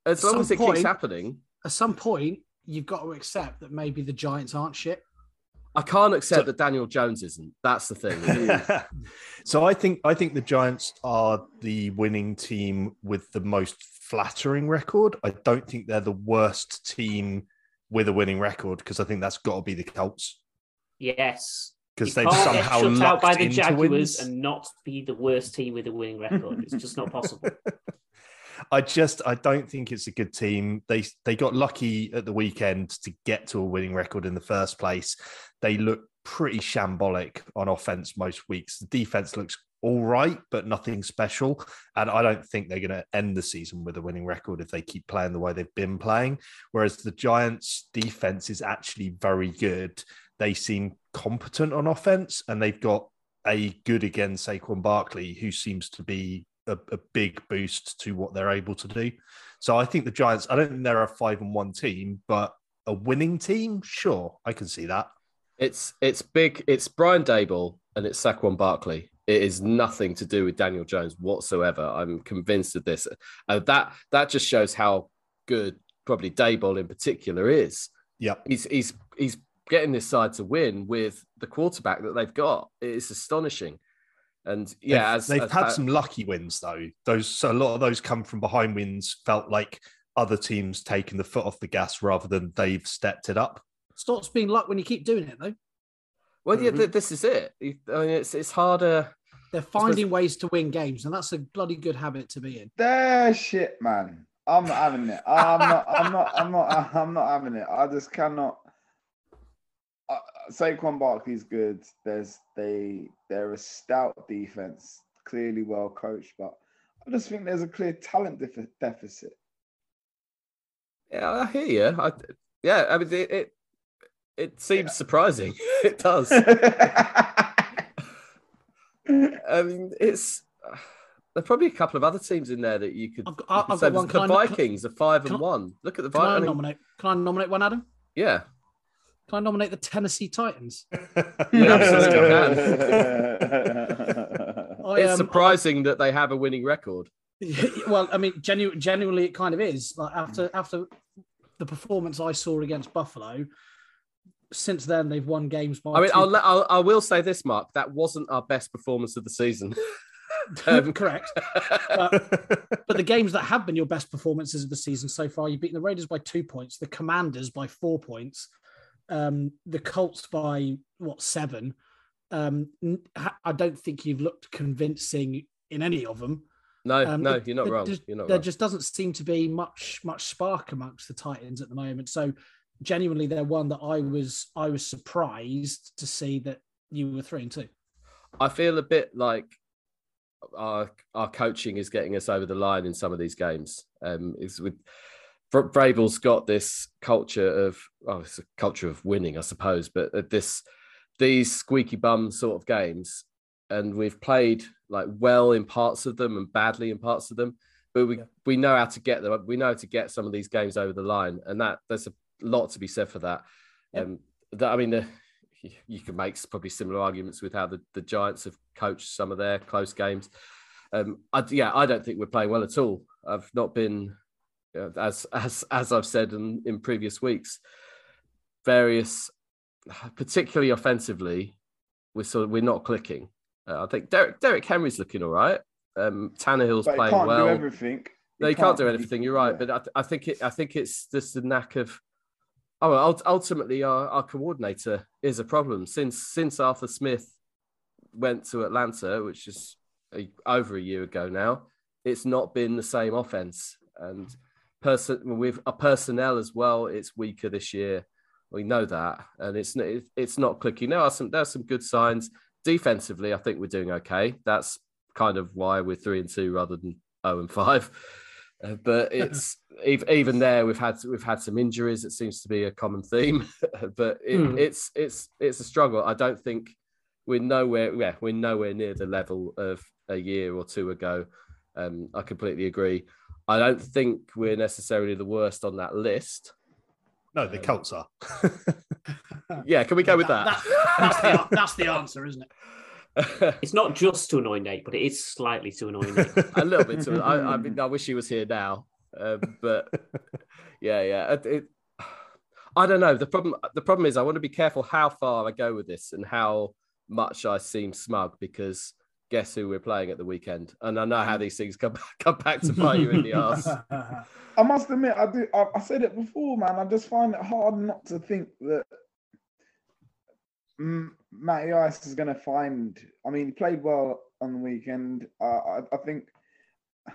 S4: as long as it
S1: point-
S4: keeps happening,
S1: At some point, you've got to accept that maybe the Giants aren't shit.
S4: I can't accept
S2: So-
S4: that Daniel Jones isn't. That's the thing.
S2: so I think I think the Giants are the winning team with the most flattering record. I don't think they're the worst team with a winning record because I think that's got to be the Colts
S3: Yes.
S2: because they've
S3: can't get
S2: somehow
S3: shut out by the
S2: into
S3: Jaguars
S2: wins.
S3: and not be the worst team with a winning record. It's just not possible.
S2: I just I don't think it's a good team. They they got lucky at the weekend to get to a winning record in the first place. They look pretty shambolic on offense most weeks. The defense looks all right, but nothing special. And I don't think they're going to end the season with a winning record if they keep playing the way they've been playing. Whereas the Giants' defense is actually very good. They seem competent on offense, and they've got a good again Saquon Barkley, who seems to be a, a big boost to what they're able to do. So I think the Giants. I don't think they're a five and one team, but a winning team, sure, I can see that.
S4: It's it's big. It's Brian Daboll and it's Saquon Barkley. It is nothing to do with Daniel Jones whatsoever. I'm convinced of this. Uh, that that just shows how good probably Dable in particular is.
S2: Yeah,
S4: He's he's he's getting this side to win with the quarterback that they've got. It's astonishing. And yeah,
S2: they've,
S4: as,
S2: they've
S4: as
S2: had
S4: Pat-
S2: some lucky wins though. Those so a lot of those come from behind wins. Felt like other teams taking the foot off the gas rather than they've stepped it up.
S1: Stops being luck when you keep doing it, though.
S4: Well, yeah,
S2: Mm-hmm.
S4: th- this is it. I mean, it's it's harder.
S1: They're finding ways to win games, and that's a bloody good habit to be in.
S5: That shit, man. I'm not having it. I'm not. I'm not. I'm not. I'm not having it. I just cannot. Saquon Barkley's good. There's they. They're a stout defense, clearly well coached, but I just think there's a clear talent def- deficit.
S4: Yeah, I hear you. I, yeah, I mean, it it, it seems surprising. it does. I mean, it's uh, there are probably a couple of other teams in there that you could.
S1: I've got-
S4: you
S1: I've
S4: could
S1: got one.
S4: the
S1: Can I no-
S4: Vikings are five and
S1: I-
S4: one. Look at the Vikings.
S1: Can I
S4: Vikings.
S1: Nominate? Can I nominate one, Adam?
S4: yeah,
S1: Can I nominate the Tennessee Titans?
S4: You absolutely can.
S1: I,
S4: it's
S1: um,
S4: surprising that they have a winning record.
S1: well, I mean, genu- genuinely, it kind of is. Like after after the performance I saw against Buffalo, since then they've won games by.
S4: I mean,
S1: two-
S4: I'll, I'll I will say this, Mark. That wasn't our best performance of the season. um,
S1: correct. But the games that have been your best performances of the season so far, you've beaten the Raiders by two points, the Commanders by four points, um, the Colts by what seven. Um, I don't think you've looked convincing in any of them.
S4: no,
S1: Um,
S4: no, you're not wrong.
S1: just-
S4: You're not
S1: there
S4: wrong.
S1: just doesn't seem to be much much spark amongst the Titans at the moment. So genuinely, they're one that I was I was surprised to see that you were three and two.
S4: I feel a bit like our our coaching is getting us over the line in some of these games. Um, is with Vrabel's got this culture of oh, it's a culture of winning, I suppose, but uh, this these squeaky bum sort of games, and we've played like well in parts of them and badly in parts of them, but we
S1: Yeah.
S4: we know how to get them. We know how to get some of these games over the line, and that there's a lot to be said for that.
S1: Yep.
S4: Um, that I mean, the, you- can make probably similar arguments with how the, the Giants have coached some of their close games. Um, I, yeah, I don't think we're playing well at all. I've not been, as as as I've said in, in previous weeks, various, particularly offensively, we're sort of, we're not clicking. Uh, I think Derek Derrick Henry's looking all right. Um, Tannehill's
S5: But
S4: playing
S5: can't
S4: well.
S5: do everything.
S4: No, you can't do anything. You're right,
S5: yeah.
S4: but I, I think it. I think it's just the knack of. Oh, ultimately, our, our coordinator is a problem. Since since Arthur Smith went to Atlanta, which is a, over a year ago now, it's not been the same offense. And person with a personnel as well, it's weaker this year. We know that, and it's it's not clicking. There are some there are some good signs defensively. I think we're doing okay. That's kind of why we're three and two rather than zero and five. Uh, but it's even there we've had we've had some injuries. It seems to be a common theme, but it, hmm. it's it's it's a struggle. I don't think we're nowhere. Yeah, we're nowhere near the level of a year or two ago. Um, I completely agree. I don't think we're necessarily the worst on that list.
S2: No, the um, Colts are.
S4: yeah, can we go with that?
S1: that that's, the, that's the answer, isn't it?
S3: it's not just to annoy Nate, but it is slightly to annoy Nate.
S4: a little bit. To, I, I mean, I wish he was here now, uh, but yeah, yeah. It, it, I don't know. The problem, the problem is, I want to be careful how far I go with this and how much I seem smug because guess who we're playing at the weekend, and I know how these things come come back to bite you in the ass.
S5: I must admit, I do. I, I said it before, man. I just find it hard not to think that Matty Ice is going to find. I mean, he played well on the weekend. Uh, I, I think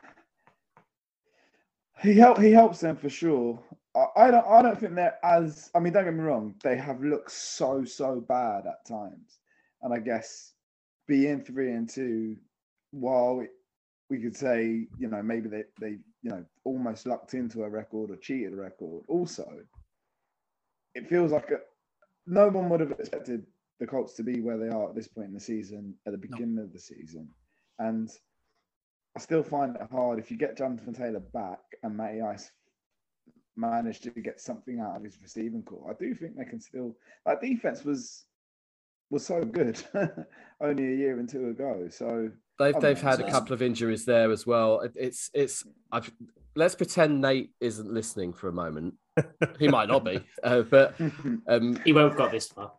S5: he help he helps them for sure. I, I, don't I don't think they're as. I mean, don't get me wrong. They have looked so so bad at times, and I guess being three and two, while we could say you know maybe they they you know almost lucked into a record or cheated a record. Also, it feels like a no one would have expected the Colts to be where they are at this point in the season, at the beginning no. of the season. And I still find it hard if you get Jonathan Taylor back and Matty Ice managed to get something out of his receiving core. I do think they can still that defense was was so good only a year and two ago. So
S4: they've they've had a couple of injuries there as well. It's it's I've, let's pretend Nate isn't listening for a moment he might not be, uh, but um,
S3: he won't got this far.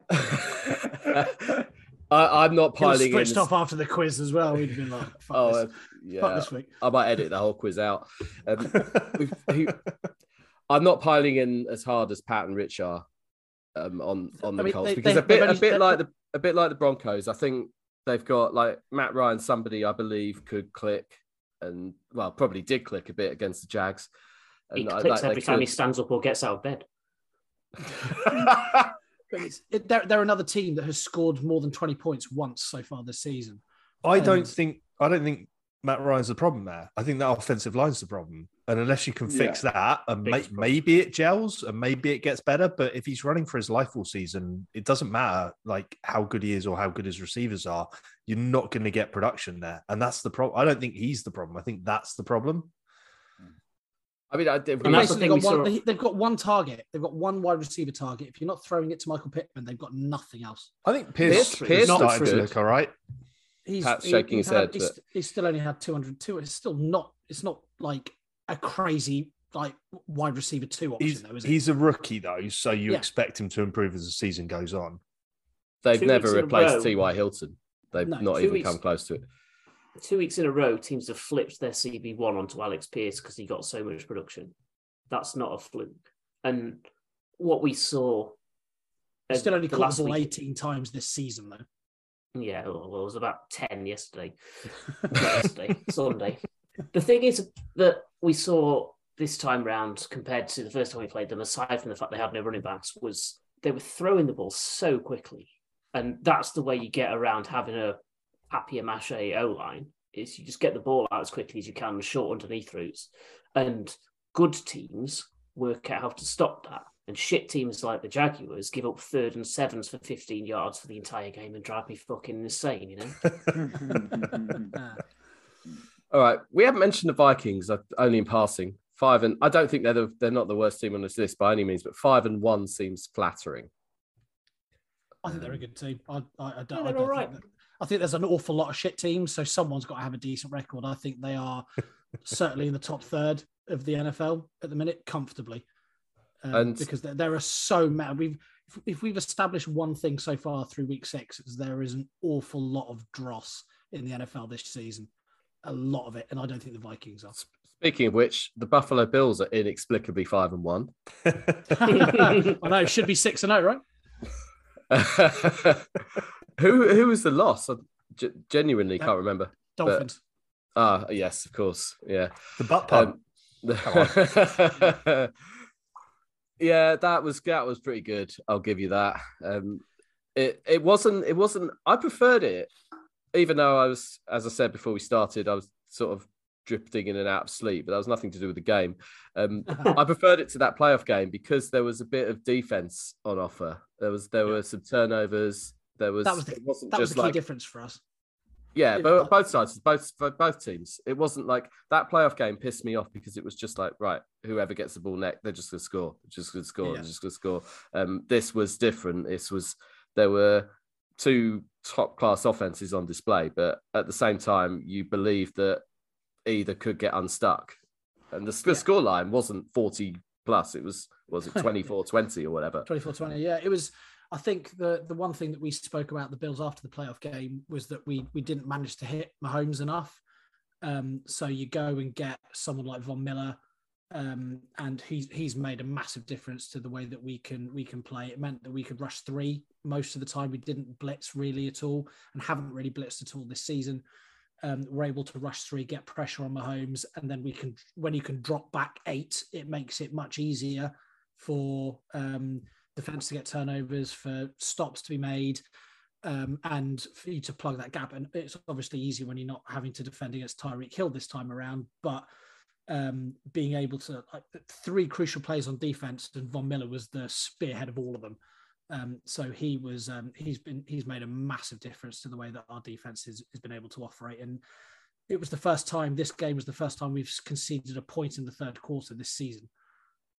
S4: I, am not piling
S1: switched in. off after the quiz as well. We'd been like, "Oh, this. Uh, yeah." Fuck this week.
S4: I might edit the whole quiz out. Um, he, I'm not piling in as hard as Pat and Rich are um, on on the I mean, Colts they, because they, a bit a bit like the a bit like the Broncos. I think they've got like Matt Ryan, somebody I believe could click and well probably did click a bit against the Jags.
S3: He clicks every time he stands up or gets out of bed.
S1: it, they're, they're another team that has scored more than 20 points once so far this season.
S2: I and... don't think I don't think Matt Ryan's the problem there. I think that offensive line's the problem. And unless you can fix yeah. that, and may, maybe it gels and maybe it gets better. But if he's running for his life all season, it doesn't matter like how good he is or how good his receivers are. You're not going to get production there, and that's the problem. I don't think he's the problem. I think that's the problem.
S4: I mean, I,
S1: they've, got one, they've got one target. They've got one wide receiver target. If you're not throwing it to Michael Pittman, they've got nothing else.
S2: I think Pierce, Pierce, Pierce starting to look all right.
S4: He's Pat's shaking his head.
S1: He's, he's, still only had 202. It's still not. It's not like a crazy like wide receiver two option
S2: he's,
S1: though, is
S2: it? He's a rookie though, so you yeah. expect him to improve as the season goes on.
S4: They've two never replaced T.Y. Hilton. They've no, not even weeks, come close to it
S3: two weeks in a row, teams have flipped their CB one onto Alec Pierce because he got so much production. That's not a fluke. And what we saw,
S1: still only caught the ball week, 18 times this season, though.
S3: Yeah, well, it was about 10 yesterday. yesterday, Sunday. The thing is that we saw this time round compared to the first time we played them, aside from the fact they had no running backs, was they were throwing the ball so quickly. And that's the way you get around having a papier-mâché O-line is you just get the ball out as quickly as you can, short underneath routes. And good teams work out how to stop that. And shit teams like the Jaguars give up third and sevens for 15 yards for the entire game and drive me fucking insane, you know?
S4: All right. We haven't mentioned the Vikings, uh, only in passing. Five and I don't think they're the, they're not the worst team on this list by any means, but five and one seems flattering.
S1: I think they're a good team. I, I, I don't. Yeah, they're I don't all right. I think there's an awful lot of shit teams, so someone's got to have a decent record. I think they are certainly in the top third of the NFL at the minute, comfortably. Um, and because there, there, are so many. We've if, if, we've established one thing so far through week six, is there is an awful lot of dross in the NFL this season, a lot of it, and I don't think the Vikings are.
S4: Speaking of which, the Buffalo Bills are inexplicably five and one.
S1: I know it should be six and zero, right?
S4: who who was the loss? I g- genuinely
S1: Yeah.
S4: can't remember.
S1: Dolphins.
S4: Ah, yes, of course. Yeah.
S2: the butt pump.
S4: Um, yeah, that was that was pretty good. I'll give you that. Um, it it wasn't it wasn't. I preferred it, even though I was, as I said before we started, I was sort of drifting in and out of sleep. But that was nothing to do with the game. Um, I preferred it to that playoff game because there was a bit of defense on offer. There was there were some turnovers. There was
S1: That was the- that was the key
S4: like
S1: difference for us.
S4: yeah,
S1: Yeah,
S4: but both sides, both for both teams. It wasn't like that playoff game pissed me off because it was just like, right, whoever gets the ball next, they're just gonna score, just gonna score,
S1: Yeah.
S4: just gonna score. Um, this was different. This was there were two top class offenses on display, but at the same time, you believe that either could get unstuck, and the, the
S1: Yeah.
S4: score line wasn't forty plus. It was was it 24-20 or whatever.
S1: 24-20 yeah it was i think the the one thing that we spoke about the bills after the playoff game was that we we didn't manage to hit mahomes enough um so you go and get someone like von miller um and he's he's made a massive difference to the way that we can we can play. It meant that we could rush three most of the time. We didn't blitz really at all and haven't really blitzed at all this season. Um, we're able to rush three, get pressure on Mahomes, and then we can, when you can drop back eight, it makes it much easier for um, defense to get turnovers, for stops to be made, um, and for you to plug that gap. And it's obviously easy when you're not having to defend against Tyreek Hill this time around, but um, being able to like three crucial plays on defense, and Von Miller was the spearhead of all of them. Um, so he was um, he's been he's made a massive difference to the way that our defense has, been able to operate. And it was the first time this game was the first time we've conceded a point in the third quarter this season.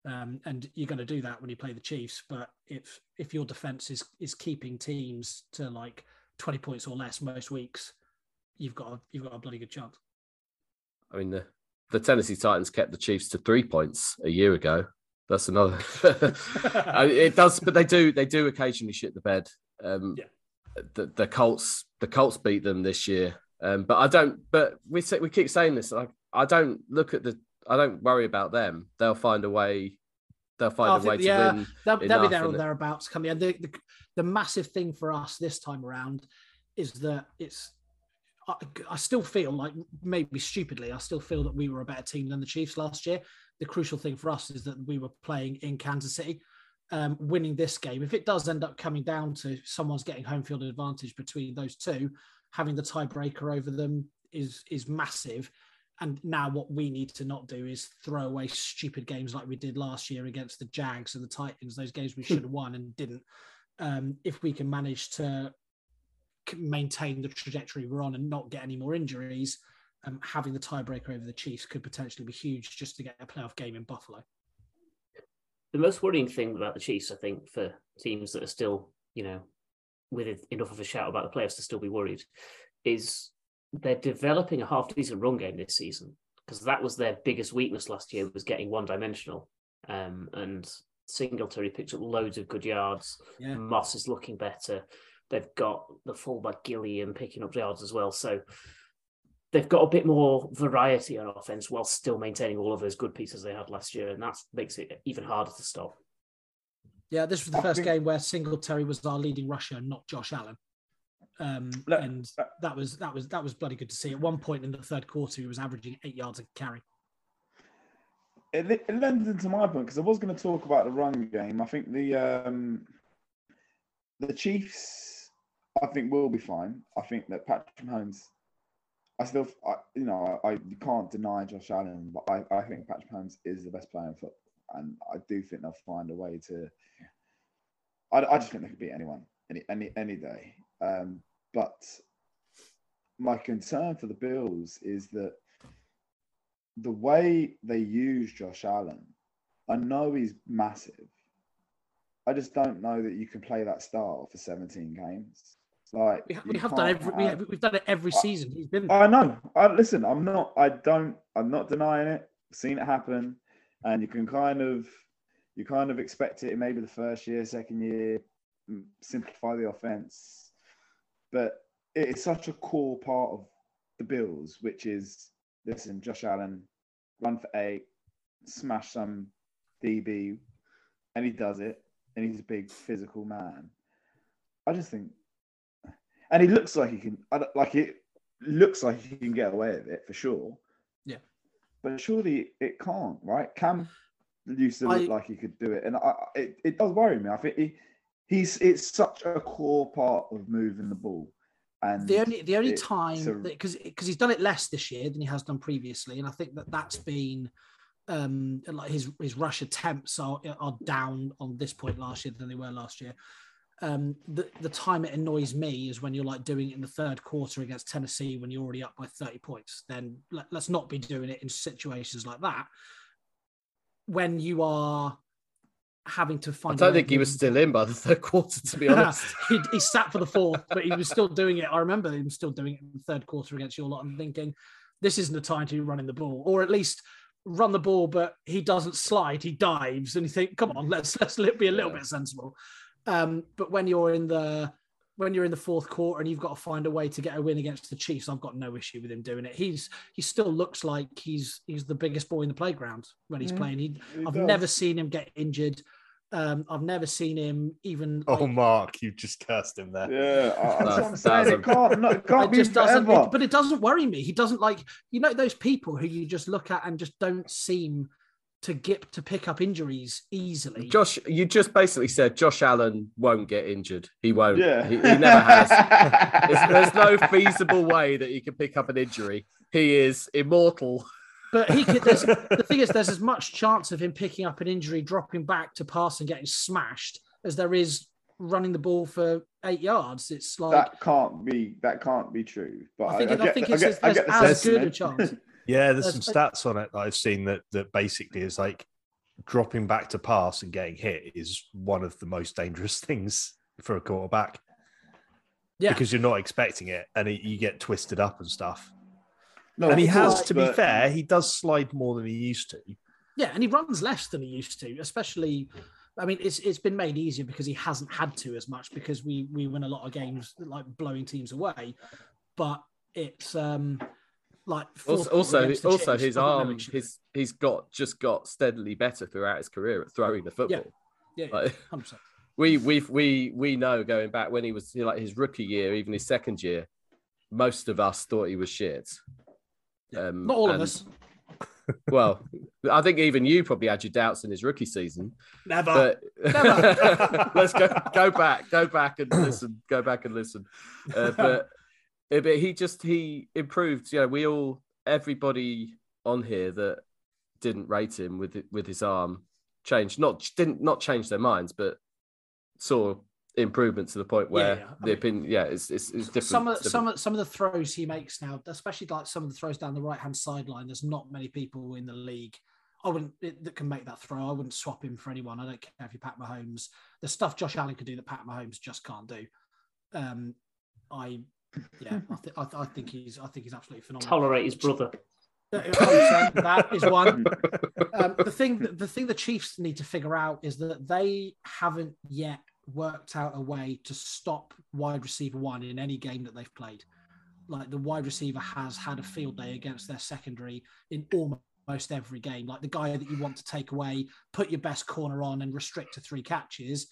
S1: Um, and you're going to do that when you play the Chiefs. But if if your defense is is keeping teams to like 20 points or less most weeks, you've got a, you've got a bloody good chance.
S4: I mean, the, the Tennessee Titans kept the Chiefs to three points a year ago. That's another. It does, but they do. They do occasionally shit the bed. Um,
S1: Yeah.
S4: The, the Colts, the Colts beat them this year. Um, but I don't. But we say, we keep saying this. Like I don't look at the. I don't worry about them. They'll find a way. They'll
S1: I
S4: find a
S1: think-
S4: way to
S1: yeah.
S4: win.
S1: They'll, they'll be there or thereabouts coming. And the, the the massive thing for us this time around is that it's. I, I still feel like maybe stupidly, I still feel that we were a better team than the Chiefs last year. The crucial thing for us is that we were playing in Kansas City, um, winning this game. If it does end up coming down to someone's getting home field advantage between those two, having the tiebreaker over them is is massive. And now what we need to not do is throw away stupid games like we did last year against the Jags and the Titans, those games we should have won and didn't. Um, if we can manage to maintain the trajectory we're on and not get any more injuries, um, having the tiebreaker over the Chiefs could potentially be huge just to get a playoff game in Buffalo.
S3: The most worrying thing about the Chiefs, I think, for teams that are still, you know, with enough of a shout about the players to still be worried, is they're developing a half decent run game this season because that was their biggest weakness last year was getting one dimensional. Um, and Singletary picked up loads of good yards.
S1: Yeah.
S3: Moss is looking better. They've got the fullback Gilliam picking up yards as well. So they've got a bit more variety on offense while still maintaining all of those good pieces they had last year. And that makes it even harder to stop.
S1: Yeah, this was the first game where Singletary was our leading rusher, not Josh Allen. Um,
S5: Look,
S1: and
S5: uh,
S1: that was that was that was bloody good to see. At one point in the third quarter, he was averaging eight yards a carry.
S5: it, it lends into my point because I was going to talk about the run game. I think the um, the Chiefs, I think we'll be fine. I think that Patrick Mahomes, I still, I, you know, I, I can't deny Josh Allen, but I, I think Patrick Mahomes is the best player in football, and I do think they'll find a way to. I, I just think they could beat anyone any any any day. Um, but my concern for the Bills is that the way they use Josh Allen, I know he's massive. I just don't know that you can play that style for 17 games. Like
S1: We, ha- we have done every we
S5: have-
S1: have, we've done it every
S5: I-
S1: season. He's been
S5: I know. I listen. I'm not. I don't. I'm not denying it. I've seen it happen, and you can kind of, you kind of expect it. in Maybe the first year, second year, mm, simplify the offense, but it is such a core part of the Bills, which is listen. Josh Allen, run for eight, smash some DB, and he does it, and he's a big physical man. I just think, and he looks like he can, like it looks like he can get away with it for sure.
S1: Yeah.
S5: but surely it can't, right? Cam used to look
S1: I-
S5: like he could do it, and I, it, it does worry me. I think he, he's it's such a core part of moving the ball. And
S1: the only the only time because because he's done it less this year than he has done previously, and I think that that's been um like his his rush attempts are are down on this point last year than they were last year. Um, the the time it annoys me is when you're like doing it in the third quarter against Tennessee when you're already up by 30 points. Then let, let's not be doing it in situations like that when you are having to
S4: I
S1: find. a
S4: don't think he was still in by the third quarter, to be honest.
S1: he, he sat for the fourth, but he was still doing it. I remember him still doing it in the third quarter against your lot. I'm thinking, this isn't the time to be running the ball, or at least run the ball, but he doesn't slide, he dives, and you think, come on, let's let's be a little
S4: Yeah.
S1: bit sensible. Um, but when you're in the when you're in the fourth quarter and you've got to find a way to get a win against the Chiefs, I've got no issue with him doing it. He's he still looks like he's he's the biggest boy in the playground when he's
S5: Mm,
S1: playing. He,
S5: he
S1: I've
S5: does.
S1: never seen him get injured. Um, I've never seen him even.
S2: Oh,
S1: like,
S2: Mark, you just cursed him there.
S5: Yeah, I- that's what I'm saying. It can't, no, it
S1: it
S5: can't be
S1: just doesn't
S5: forever.
S1: it- but it doesn't worry me he doesn't like you know those people who you just look at and just don't seem to get to pick up injuries easily
S4: Josh, you just basically said Josh Allen won't get injured. He won't.
S5: yeah,
S4: He, he never has. There's, there's no feasible way that he can pick up an injury. He is immortal.
S1: but he could there's, the thing is there's as much chance of him picking up an injury dropping back to pass and getting smashed as there is running the ball for eight yards it's like
S5: that can't be that can't be true. But
S1: I think,
S5: I,
S1: I
S5: get,
S1: think
S5: I
S1: it's,
S5: get, I
S1: there's
S5: get the
S1: as good a chance.
S2: Yeah, there's some stats on it that I've seen that that basically is like dropping back to pass and getting hit is one of the most dangerous things for a quarterback
S1: Yeah,
S2: because you're not expecting it and it, you get twisted up and stuff.
S5: No,
S2: and he has,
S5: course,
S2: to be
S5: but-
S2: fair, he does slide more than he used to.
S1: Yeah, and he runs less than he used to, especially. I mean, it's it's been made easier because he hasn't had to as much because we we win a lot of games like blowing teams away, but it's um like
S4: Also, also,
S1: quarter against the
S4: also his
S1: I've got no
S4: arm, his he's got just got steadily better throughout his career at throwing the football.
S1: it. yeah,
S4: Like,
S1: hundred percent.
S4: we we we we know going back when he was like his rookie year, even his second year, most of us thought he was shit. Um,
S1: Not all of us.
S4: Well, I think even you probably had your doubts in his rookie season.
S1: Never.
S4: But
S1: Never.
S4: let's go go back, go back and listen, go back and listen. Uh, but, but he just he improved. You know, we all everybody on here that didn't rate him with with his arm changed. Not didn't not change their minds, but saw improvement to the point where
S1: yeah. I
S4: the
S1: mean-
S4: opinion, yeah, it's it's, it's different.
S1: some of
S4: it's
S1: some of some of the throws he makes now, especially like some of the throws down the right hand sideline. There's not many people in the league. I wouldn't it- that can make that throw. I wouldn't swap him for anyone. I don't care if you Pat Mahomes. The stuff Josh Allen could do that Pat Mahomes just can't do. Um, I yeah, I, th- I, th- I think he's I think he's absolutely phenomenal.
S3: Tolerate his brother.
S1: That is one. Um, the thing, the thing the Chiefs need to figure out is that they haven't yet worked out a way to stop wide receiver one in any game that they've played. Like the wide receiver has had a field day against their secondary in almost every game. Like the guy that you want to take away, put your best corner on, and restrict to three catches.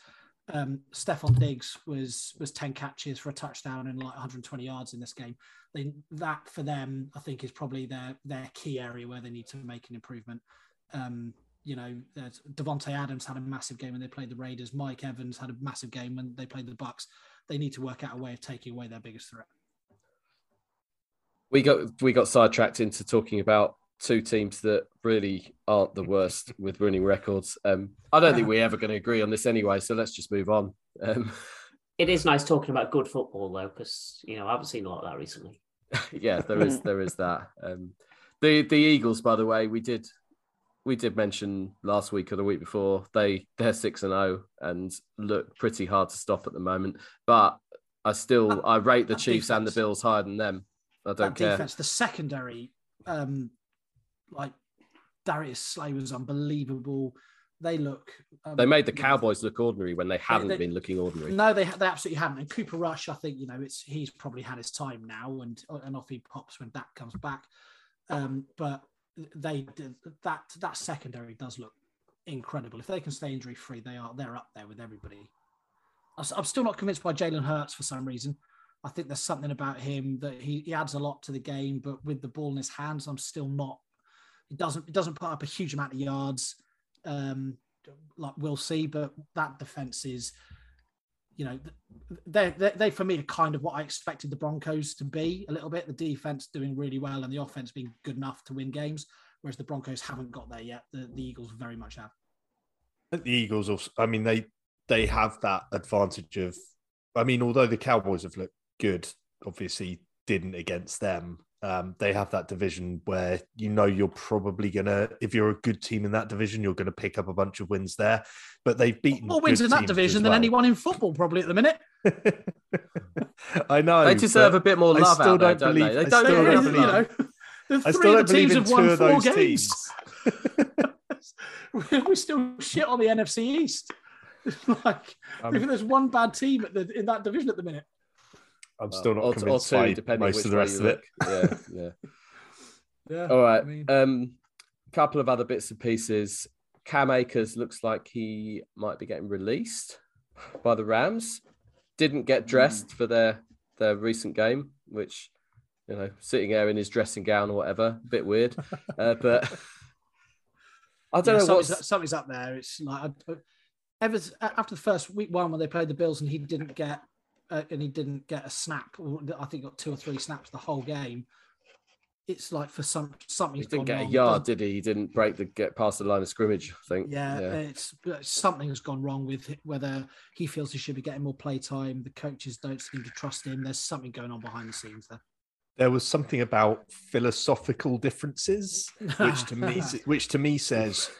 S1: Um, Stefon Diggs was was ten catches for a touchdown and like 120 yards in this game. They, that for them, I think, is probably their their key area where they need to make an improvement. Um, you know, Davante Adams had a massive game when they played the Raiders. Mike Evans had a massive game when they played the Bucks. They need to work out a way of taking away their biggest threat.
S4: we got we got sidetracked into talking about two teams that really aren't the worst with winning records. Um, I don't think we're ever going to agree on this anyway, so let's just move on. Um,
S3: It is nice talking about good football though, because you know I haven't seen a lot of that recently.
S4: yeah, there is there is that. Um, the the Eagles, by the way, we did we did mention last week or the week before they they're six and zero and look pretty hard to stop at the moment. But I still I rate the Chiefs and the Bills higher than them. I don't
S1: that
S4: care.
S1: defense, the secondary, um, like Darius Slay was unbelievable. They look. Um,
S4: They made the Cowboys look ordinary when they haven't
S1: they-
S4: been looking ordinary.
S1: No, they they absolutely haven't. And Cooper Rush, I think you know, it's he's probably had his time now, and and off he pops when Dak comes back. Um, but they that that secondary does look incredible. If they can stay injury free, they are they're up there with everybody. I'm still not convinced by Jalen Hurts for some reason. I think there's something about him that he, he adds a lot to the game, but with the ball in his hands, I'm still not. It doesn't it doesn't put up a huge amount of yards, um, like we'll see. But that defense is, you know, they they they for me are kind of what I expected the Broncos to be a little bit. The defense doing really well and the offense being good enough to win games, whereas the Broncos haven't got there yet. The, the Eagles very much have.
S2: The Eagles also, I mean, they they have that advantage of, I mean, although the Cowboys have looked good, obviously didn't against them. Um, they have that division where you know you're probably gonna, if you're a good team in that division, you're gonna pick up a bunch of wins there. But they've beaten
S1: More wins in that division
S2: as
S1: than anyone in football probably at the minute.
S2: I know.
S4: They deserve a bit more love.
S2: I
S4: love
S2: still
S4: out there,
S2: don't
S4: don't
S2: believe-
S4: they? They don't
S2: still
S4: get
S2: don't
S4: enough
S1: you know, the
S2: I
S1: three of the teams have won four games.
S2: teams.
S1: we still shit on the NFC East. Like
S2: Um,
S1: I think there's one bad team at the, in that division at the minute.
S2: I'm still not
S4: or, or
S2: convinced
S4: two,
S2: by
S4: depending
S2: most of the rest of it.
S4: Yeah, yeah.
S1: Yeah.
S4: All right.
S1: I mean-
S4: Um, couple of other bits and pieces. Cam Akers looks like he might be getting released by the Rams. Didn't get dressed for their their recent game, which you know, sitting there in his dressing gown or whatever, a bit weird. Uh, but I don't
S1: Yeah,
S4: know
S1: something's,
S4: what's
S1: something's up there. It's like I- ever after the first week one when they played the Bills and he didn't get uh, and he didn't get a snap. I think got two or three snaps the whole game. It's like for some something's
S4: he didn't
S1: gone
S4: get a yard, did he? He didn't break the get past the line of scrimmage. I think.
S1: Yeah, it's something's gone wrong with it, whether he feels he should be getting more play time. The coaches don't seem to trust him. There's something going on behind the scenes there.
S2: There was something about philosophical differences, which to me, which to me says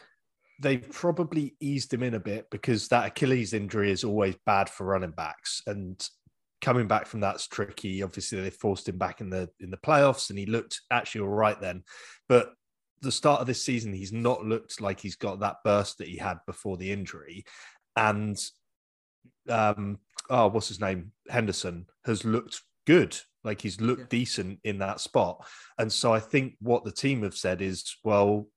S2: they've probably eased him in a bit because that Achilles injury is always bad for running backs, and coming back from that's tricky. Obviously, they forced him back in the in the playoffs, and he looked actually all right then. But the start of this season, he's not looked like he's got that burst that he had before the injury, and um, oh, what's his name? Henderson has looked good. Like he's looked
S1: Yeah.
S2: decent in that spot. And so I think what the team have said is, well,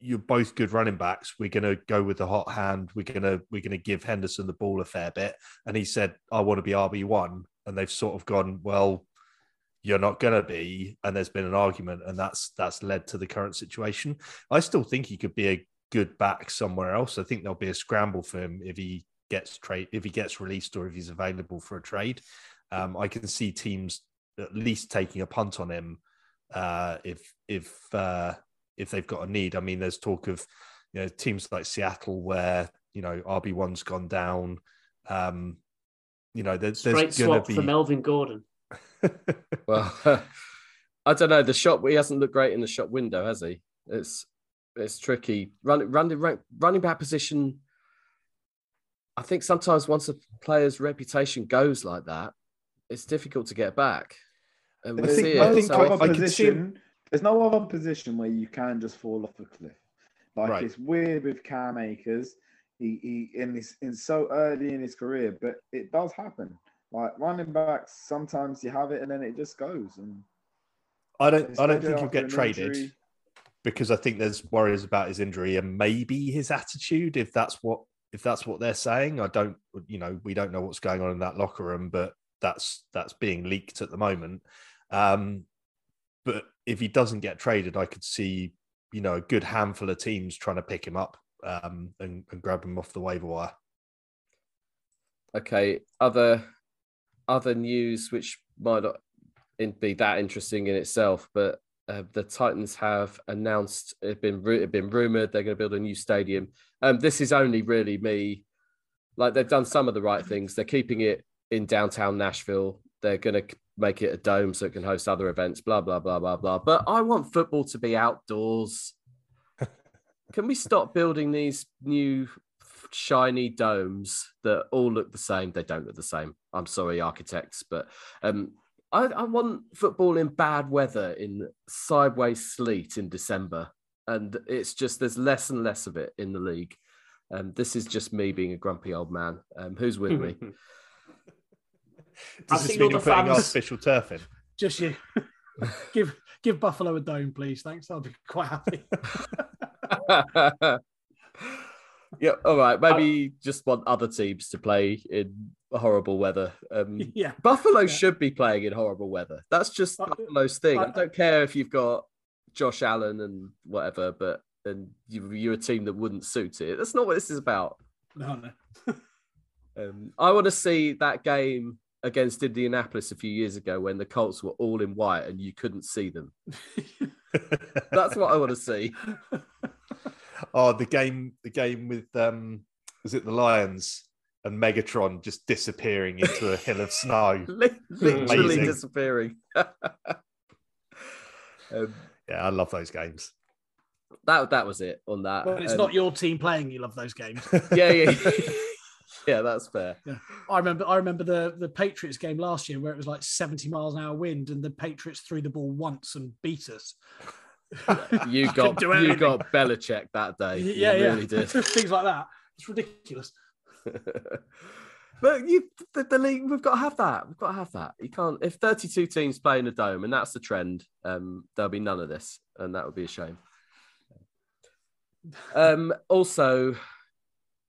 S2: you're both good running backs. We're going to go with the hot hand. We're going to we're going to give Henderson the ball a fair bit. And he said, I want to be RB one. And they've sort of gone, well, you're not going to be. And there's been an argument, and that's that's led to the current situation. I still think he could be a good back somewhere else. I think there'll be a scramble for him if he gets trade if he gets released or if he's available for a trade. Um, I can see teams at least taking a punt on him uh, if if uh, if they've got a need. I mean, there's talk of you know teams like Seattle where you know RB one's gone down. Um, you know, there,
S3: Straight
S2: there's going
S3: swap
S2: to
S3: for
S2: be.
S3: Melvin Gordon.
S4: Well, I don't know. The shop he hasn't looked great in the shop window, has he? It's it's tricky. Run, running run, running back position. I think sometimes once a player's reputation goes like that, it's difficult to get back. And we
S5: There's
S2: think-
S4: see
S5: no
S4: it.
S2: think
S4: So
S2: I-
S5: other
S2: I could see
S5: position. There's no other position where you can just fall off a cliff. Like
S2: Right.
S5: it's weird with Cam Akers. He he in this in so early in his career, but it does happen. Like running backs, sometimes you have it and then it just goes. And
S2: I don't. I don't think he'll get traded.
S5: injury.
S2: because I think there's worries about his injury and maybe his attitude. If that's what if that's what they're saying, I don't. You know, we don't know what's going on in that locker room, but that's that's being leaked at the moment. Um, but if he doesn't get traded, I could see you know a good handful of teams trying to pick him up um, and, and grab him off the waiver wire.
S4: okay, other other news which might not be that interesting in itself, but uh, the Titans have announced it's been it been rumored they're going to build a new stadium. Um, this is only really me. Like they've done some of the right things. They're keeping it in downtown Nashville. They're going to make it a dome so it can host other events. Blah blah blah blah blah. But I want football to be outdoors. Can we stop building these new shiny domes that all look the same? They don't look the same. I'm sorry, architects, but um, I, I want football in bad weather, in sideways sleet in December, and it's just there's less and less of it in the league. Um, this is just me being a grumpy old man. Um, who's with me?
S3: I
S2: Does this
S3: think
S2: mean you're putting
S3: fans-
S2: artificial turf in?
S1: Just you. give give Buffalo a dome, please. Thanks. I'll be quite happy.
S4: yeah, all right. Maybe just want other teams to play in horrible weather. Um,
S1: yeah.
S4: Buffalo
S1: Yeah.
S4: should be playing in horrible weather. That's just
S1: But-
S4: Buffalo's thing. I
S1: but-
S4: don't care if you've got Josh Allen and whatever, but and you, you're a team that wouldn't suit it. That's not what this is about.
S1: No, no.
S4: Um, I want to see that game against Indianapolis a few years ago when the Colts were all in white and you couldn't see them. That's what I want to see.
S2: oh, the game, the game with um, was it the Lions and Megatron just disappearing into a hill of snow?
S4: Literally
S2: Amazing.
S4: disappearing. um,
S2: Yeah, I love those games.
S4: that that was it on that.
S1: But it's
S4: Um,
S1: not your team playing. You love those games.
S4: Yeah, yeah, yeah. That's fair. Yeah.
S1: I remember. I remember the the Patriots game last year where it was like seventy miles an hour wind, and the Patriots threw the ball once and beat us.
S4: You got you got Belichick that day. You
S1: yeah, yeah,
S4: really did.
S1: things like that. It's ridiculous.
S4: but you, the, the league, we've got to have that. We've got to have that. You can't. If 32 teams play in a dome, and that's the trend, um, there'll be none of this, and that would be a shame. Um, also,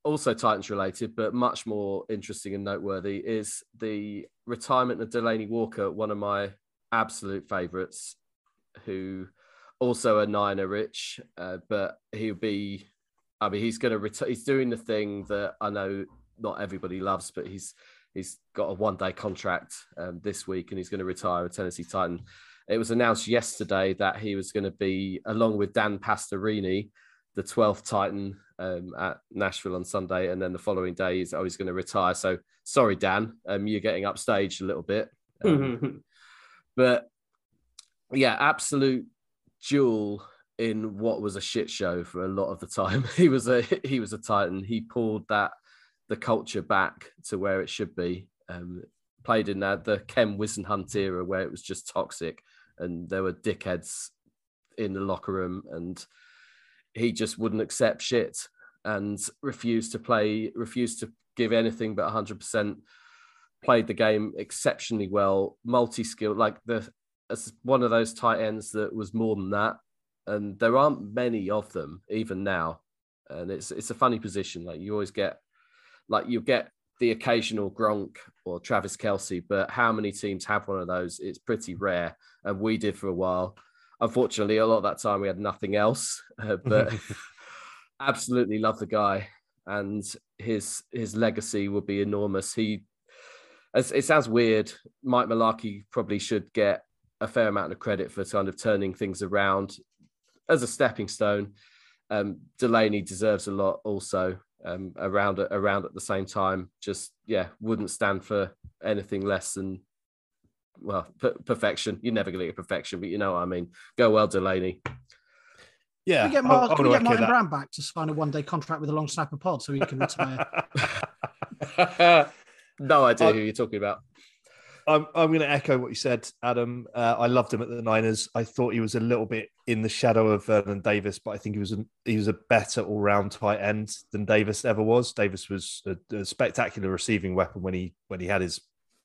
S4: also Titans related, but much more interesting and noteworthy is the retirement of Delanie Walker, one of my absolute favourites, who also a Niner rich, uh, but he'll be. I mean, he's going to retire. He's doing the thing that I know not everybody loves, but he's he's got a one day contract um, this week, and he's going to retire a Tennessee Titan. It was announced yesterday that he was going to be, along with Dan Pastorini, the 12th Titan um, at Nashville on Sunday, and then the following day he's oh he's going to retire. So sorry, Dan, um, you're getting upstaged a little bit, um, but yeah, absolute jewel in what was a shit show for a lot of the time. He was a he was a Titan. He pulled that the culture back to where it should be. Um, played in that the Ken Whisenhunt era where it was just toxic and there were dickheads in the locker room and he just wouldn't accept shit and refused to play, refused to give anything but 100%. Played the game exceptionally well, multi skilled, like the as one of those tight ends that was more than that. And there aren't many of them even now. And it's it's a funny position. Like you always get, like you get the occasional Gronk or Travis Kelce, but how many teams have one of those? It's pretty rare, and we did for a while. Unfortunately, a lot of that time we had nothing else, uh, but absolutely love the guy, and his his legacy will be enormous. He, as it sounds weird, Mike Mularkey probably should get a fair amount of credit for kind of turning things around as a stepping stone. Um, Delanie deserves a lot also um, around around at the same time. Just yeah, wouldn't stand for anything less than well per- perfection. You're never going to get perfection, but you know what I mean. Go well, Delanie.
S2: Yeah,
S1: Can we get,
S2: I-
S1: Mar-
S2: I
S1: can we get
S2: echo
S1: Martin. Brown back to sign a one day contract with a long snapper pod so he can retire?
S4: no idea
S2: I-
S4: who you're talking about.
S2: I'm, I'm going to echo what you said, Adam. Uh, I loved him at the Niners. I thought he was a little bit in the shadow of Vernon Davis, but I think he was a, he was a better all round tight end than Davis ever was. Davis was a, a spectacular receiving weapon when he when he had his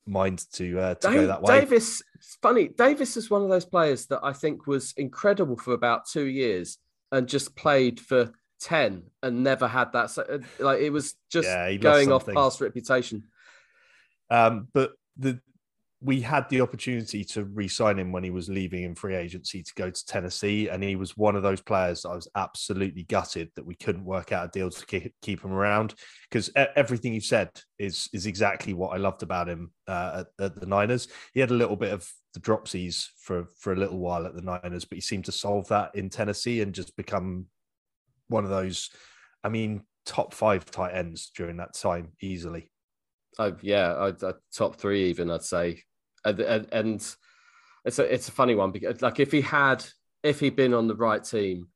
S2: mind to uh, to go that way.
S4: Davis, it's funny. Davis is one of those players that I think was incredible for about two years and just played for ten and never had that. so- uh, Like it was just
S2: Yeah,
S4: going off past reputation.
S2: Um, but the we had the opportunity to re-sign him when he was leaving in free agency to go to Tennessee, and he was one of those players I was absolutely gutted that we couldn't work out a deal to keep, him around because everything you've said is is exactly what I loved about him uh, at, at the Niners. He had a little bit of the dropsies for for a little while at the Niners, but he seemed to solve that in Tennessee and just become one of those. I mean, top five tight ends during that time easily.
S4: Oh yeah, I'd, i top three even. I'd say, and, and, and it's a it's a funny one because like if he had if he'd been on the right team,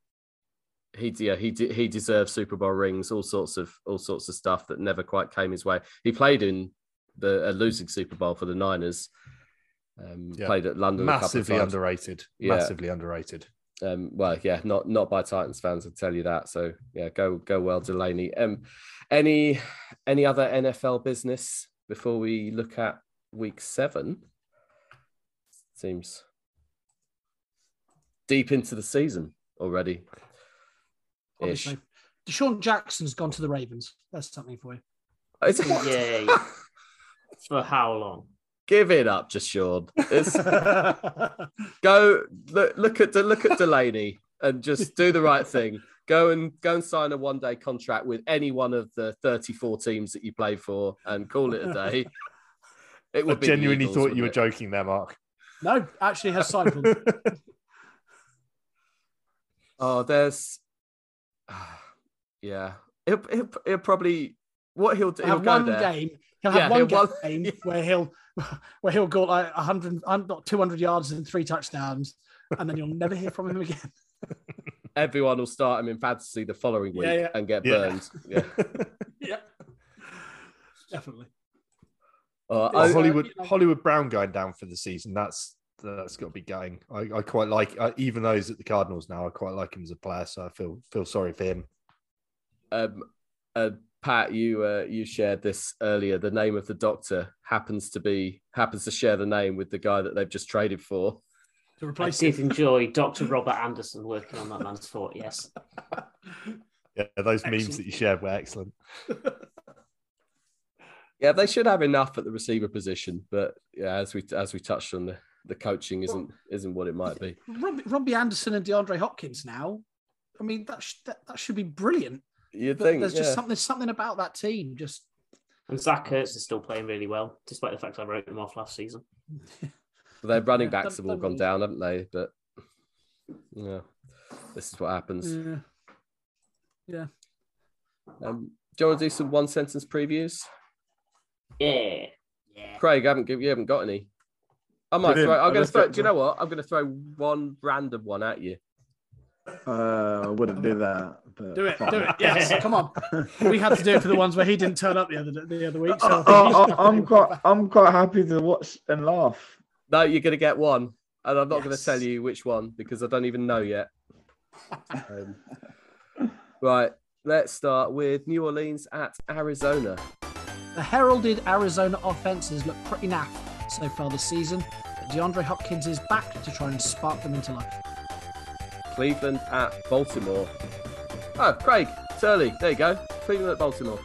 S4: he yeah he he deserves Super Bowl rings, all sorts of all sorts of stuff that never quite came his way. He played in the a losing Super Bowl for the Niners. Um,
S2: Yeah.
S4: Played at London, a couple of
S2: massively underrated.
S4: Yeah.
S2: Massively underrated.
S4: Um, well, yeah, not not by Titans fans, I'll tell you that. So yeah, go go well, Delanie. Um, any any other NFL business before we look at week seven? Seems deep into the season already.
S1: Probably DeSean Jackson's gone to the Ravens. That's something for you.
S4: Is it-
S3: Yay. For how long?
S4: Give it up, DeSean. It's, go look, look at look at Delanie and just do the right thing. Go and go and sign a one day contract with any one of the 34 teams that you play for and call it a day. It
S2: I
S4: would be
S2: genuinely
S4: Eagles,
S2: thought you were
S4: it?
S2: joking there, Mark.
S1: No, actually has signed.
S4: Oh, there's yeah. it'll he'll, he'll probably what he'll do.
S1: He'll
S4: He'll
S1: have
S4: go
S1: one
S4: there.
S1: game. He'll
S4: Yeah,
S1: have one
S4: he'll-
S1: game
S4: yeah.
S1: where he'll where he'll go like 100, not 200 yards and three touchdowns, and then you'll never hear from him again.
S4: Everyone will start him in fantasy the following week
S1: Yeah, yeah.
S4: and get
S2: Yeah.
S4: burned. Yeah.
S1: yeah, definitely.
S4: Uh,
S1: Oh,
S2: Hollywood
S1: you know-
S2: Hollywood Brown going down for the season. That's that's got to be going. I, I quite like, uh, even though he's at the Cardinals now. I quite like him as a player, so I feel feel sorry for him.
S4: um, uh, Pat, you uh, you shared this earlier. The name of the doctor happens to be happens to share the name with the guy that they've just traded for.
S1: To
S3: I
S1: replace
S3: did
S1: him.
S3: enjoy Dr. Robert Anderson working on that man's fort, yes.
S2: Yeah, those memes that you shared were excellent.
S4: Yeah, they should have enough at the receiver position, but yeah, as we as we touched on, the, the coaching isn't isn't what it might be.
S1: Robbie, Robbie Anderson and DeAndre Hopkins now. I mean, that, sh- that, that should be brilliant.
S4: You'd think
S1: there's just
S4: yeah.
S1: something something about that team. Just
S3: And Zach Ertz is still playing really well, despite the fact I wrote him off last season.
S4: Their running
S1: Yeah,
S4: backs have all gone down, haven't they? But yeah, this is what happens.
S1: yeah. yeah.
S4: Um, do you want to do some one sentence previews?
S3: Yeah. Yeah.
S4: Craig, I haven't you haven't got any. I might
S5: Brilliant.
S4: throw. I'm
S5: I
S4: going to throw. Do you know what? I'm going to throw one random one at you.
S5: Uh, I wouldn't do that. But
S1: Do it,
S5: fine.
S1: do it. Yes, come on. We had to do it for the ones where he didn't turn up the other the other week. So I
S5: I,
S1: think you should have to
S5: I, I'm quite. I'm quite happy to watch and laugh.
S4: No, you're going to get one, and I'm not going to tell you which one because I don't even know yet. Um, right, let's start with New Orleans at Arizona.
S1: The heralded Arizona offenses look pretty naff so far this season. But DeAndre Hopkins is back to try and spark them into life.
S4: Cleveland at Baltimore. Oh, Craig, it's early. There you go. Cleveland at Baltimore.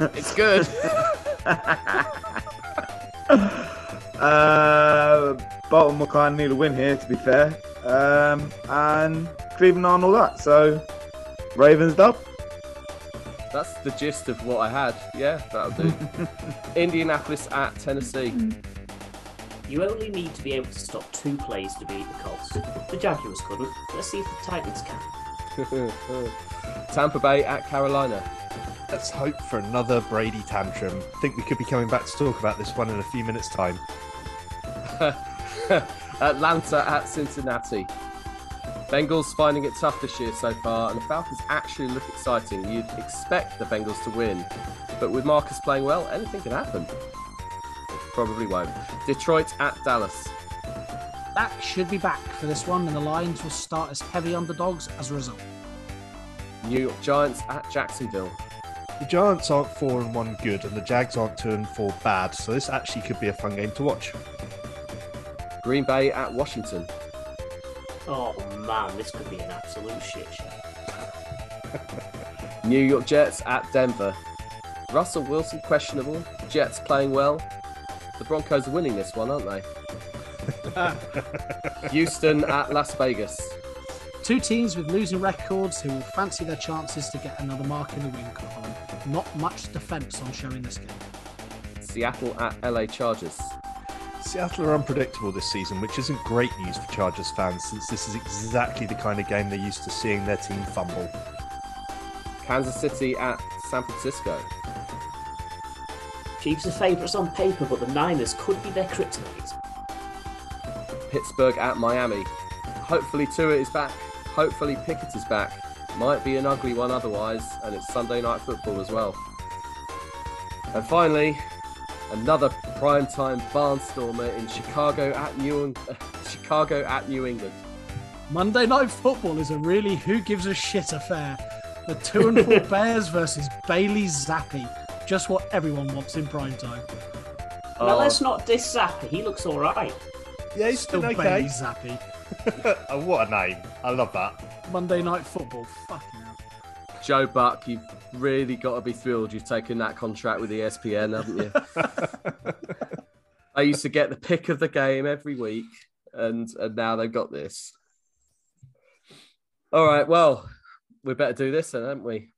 S4: it's good.
S5: Uh, Baltimore kind of need a win here, to be fair. Um, and Cleveland on all that. So, Ravens dub.
S4: That's the gist of what I had. Yeah, that'll do. Indianapolis at Tennessee.
S3: You only need to be able to stop two plays to beat the Colts. The Jaguars couldn't. Let's see if the Titans can.
S4: Tampa Bay at Carolina.
S2: Let's hope for another Brady tantrum. I think we could be coming back to talk about this one in a few minutes' time.
S4: Atlanta at Cincinnati. Bengals finding it tough this year so far, and the Falcons actually look exciting. You'd expect the Bengals to win, but with Marcus playing well, anything can happen. Probably won't. Detroit at Dallas.
S1: Dak should be back for this one, and the Lions will start as heavy underdogs as a result.
S4: New York Giants at Jacksonville.
S2: The Giants aren't four and one good, and the Jags aren't two and four bad. So this actually could be a fun game to watch.
S4: Green Bay at Washington.
S3: Oh man, this could be an absolute shit show.
S4: New York Jets at Denver. Russell Wilson questionable. Jets playing well. The Broncos are winning this one, aren't they? Houston at Las Vegas.
S1: Two teams with losing records who will fancy their chances to get another mark in the win column. Not much defence on showing this game.
S4: Seattle at LA Chargers.
S2: Seattle are unpredictable this season, which isn't great news for Chargers fans, since this is exactly the kind of game they're used to seeing their team fumble.
S4: Kansas City at San Francisco.
S3: Chiefs are favourites on paper, but the Niners could be their kryptonite.
S4: Pittsburgh at Miami. Hopefully Tua is back. Hopefully Pickett is back. Might be an ugly one otherwise, and it's Sunday night football as well. And finally, another primetime barnstormer in Chicago at New Chicago at New England.
S1: Monday Night Football is a really who gives a shit affair. The two and four Bears versus Bailey Zappe. Just what everyone wants in prime time.
S3: Now
S4: Oh.
S3: let's not diss Zappa. He looks all right.
S2: Yeah, he's
S1: Still
S2: been
S1: Bailey
S2: okay.
S1: Zappe.
S2: oh, what a name! I love that.
S1: Monday Night Football. Fucking hell.
S4: Joe Buck, you've really got to be thrilled you've taken that contract with ESPN, haven't you? I used to get the pick of the game every week, and and now they've got this. All right, well, we better do this then, haven't we?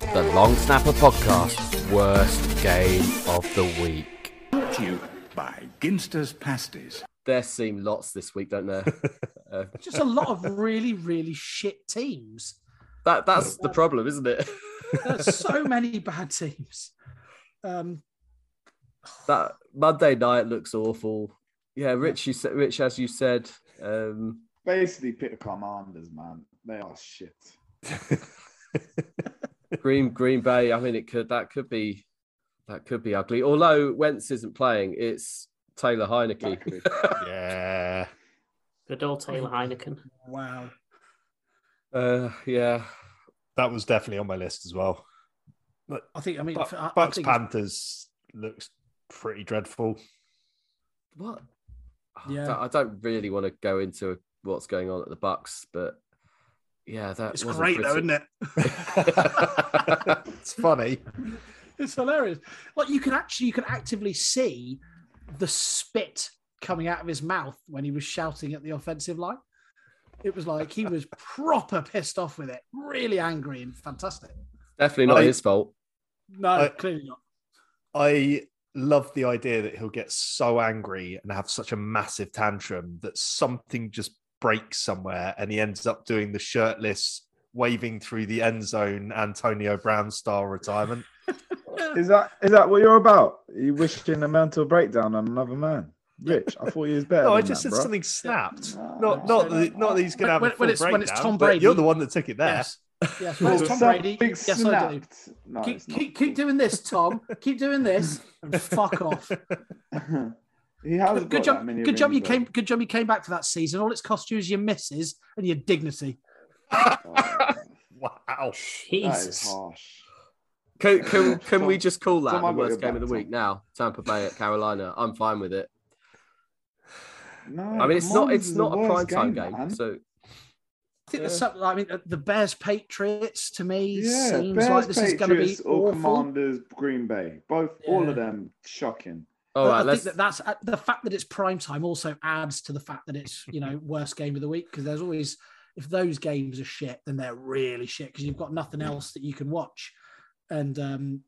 S6: The Long Snapper Podcast, worst game of the week.
S7: Brought to you by Ginster's Pasties.
S4: There seem lots this week, don't there? uh,
S1: Just a lot of really, really shit teams.
S4: That that's the problem, isn't it?
S1: There's so many bad teams. Um,
S4: that Monday night looks awful. Yeah, Rich, you said, Rich, as you said, um,
S5: Basically, pick the commanders, man. They are shit.
S4: Green Green Bay. I mean, it could that could be that could be ugly. Although Wentz isn't playing, it's Taylor Heinicke.
S5: Exactly.
S2: yeah.
S3: Good old Taylor Heineken.
S1: wow.
S4: Uh, yeah,
S2: That was definitely on my list as well.
S1: I think, I mean,
S2: Bucks,
S1: I, I think
S2: Panthers looks pretty dreadful.
S4: what?
S1: Yeah.
S4: I don't really want to go into what's going on at the Bucks, but yeah, that
S1: it's
S4: wasn't
S1: great, though, isn't it?
S2: it's funny.
S1: It's hilarious. Like you can actually, you can actively see the spit coming out of his mouth when he was shouting at the offensive line. It was like he was proper pissed off with it, really angry and fantastic.
S4: Definitely not
S2: I-
S4: his fault.
S1: No,
S2: I-
S1: clearly not.
S2: I love the idea that he'll get so angry and have such a massive tantrum that something just breaks somewhere and he ends up doing the shirtless waving through the end zone Antonio Brown style retirement.
S5: Is that is that what you're about? Are you wishing a mental breakdown on another man? Rich, I thought you was better.
S2: No, I just
S5: that,
S2: said
S5: bro.
S2: something snapped.
S5: No,
S2: Not not that, not that he's going to have
S1: When-
S2: a
S1: when
S2: full
S1: it's- when it's
S2: breakdown,
S1: Tom Brady-
S2: You're the one that took it there.
S1: Yes, yes.
S5: Well,
S1: it's Tom Brady. Yes, I do.
S5: No,
S1: Keep,
S5: it's not.
S1: keep, keep doing this, Tom. keep doing this, and fuck off.
S5: he has
S1: Good,
S5: got
S1: job.
S5: that many
S1: Good job. You
S5: rings,
S1: came. Good job. You came back for that season. All it's cost you is your misses and your dignity.
S5: though.
S2: wow.
S5: Oh, that is
S3: Jesus.
S5: harsh.
S4: Can, can, can we just call that
S5: Tom,
S4: the worst game of the week now? Tampa Bay at Carolina. I'm fine with it.
S5: No,
S4: I mean, it's not it's not a prime
S5: worst
S4: time game,
S5: man.
S4: so
S1: I think there's something. I mean, uh, the Bears Patriots to me
S5: yeah,
S1: seems
S5: Bears,
S1: like this is going to be
S5: Patriots, or
S1: awful.
S5: Commanders, Green Bay, both, all of them shocking.
S4: all
S1: I- I
S4: Let's
S1: think that that's uh, the fact that it's prime time also adds to the fact that it's you know worst game of the week because there's always if those games are shit then they're really shit because you've got nothing else that you can watch and um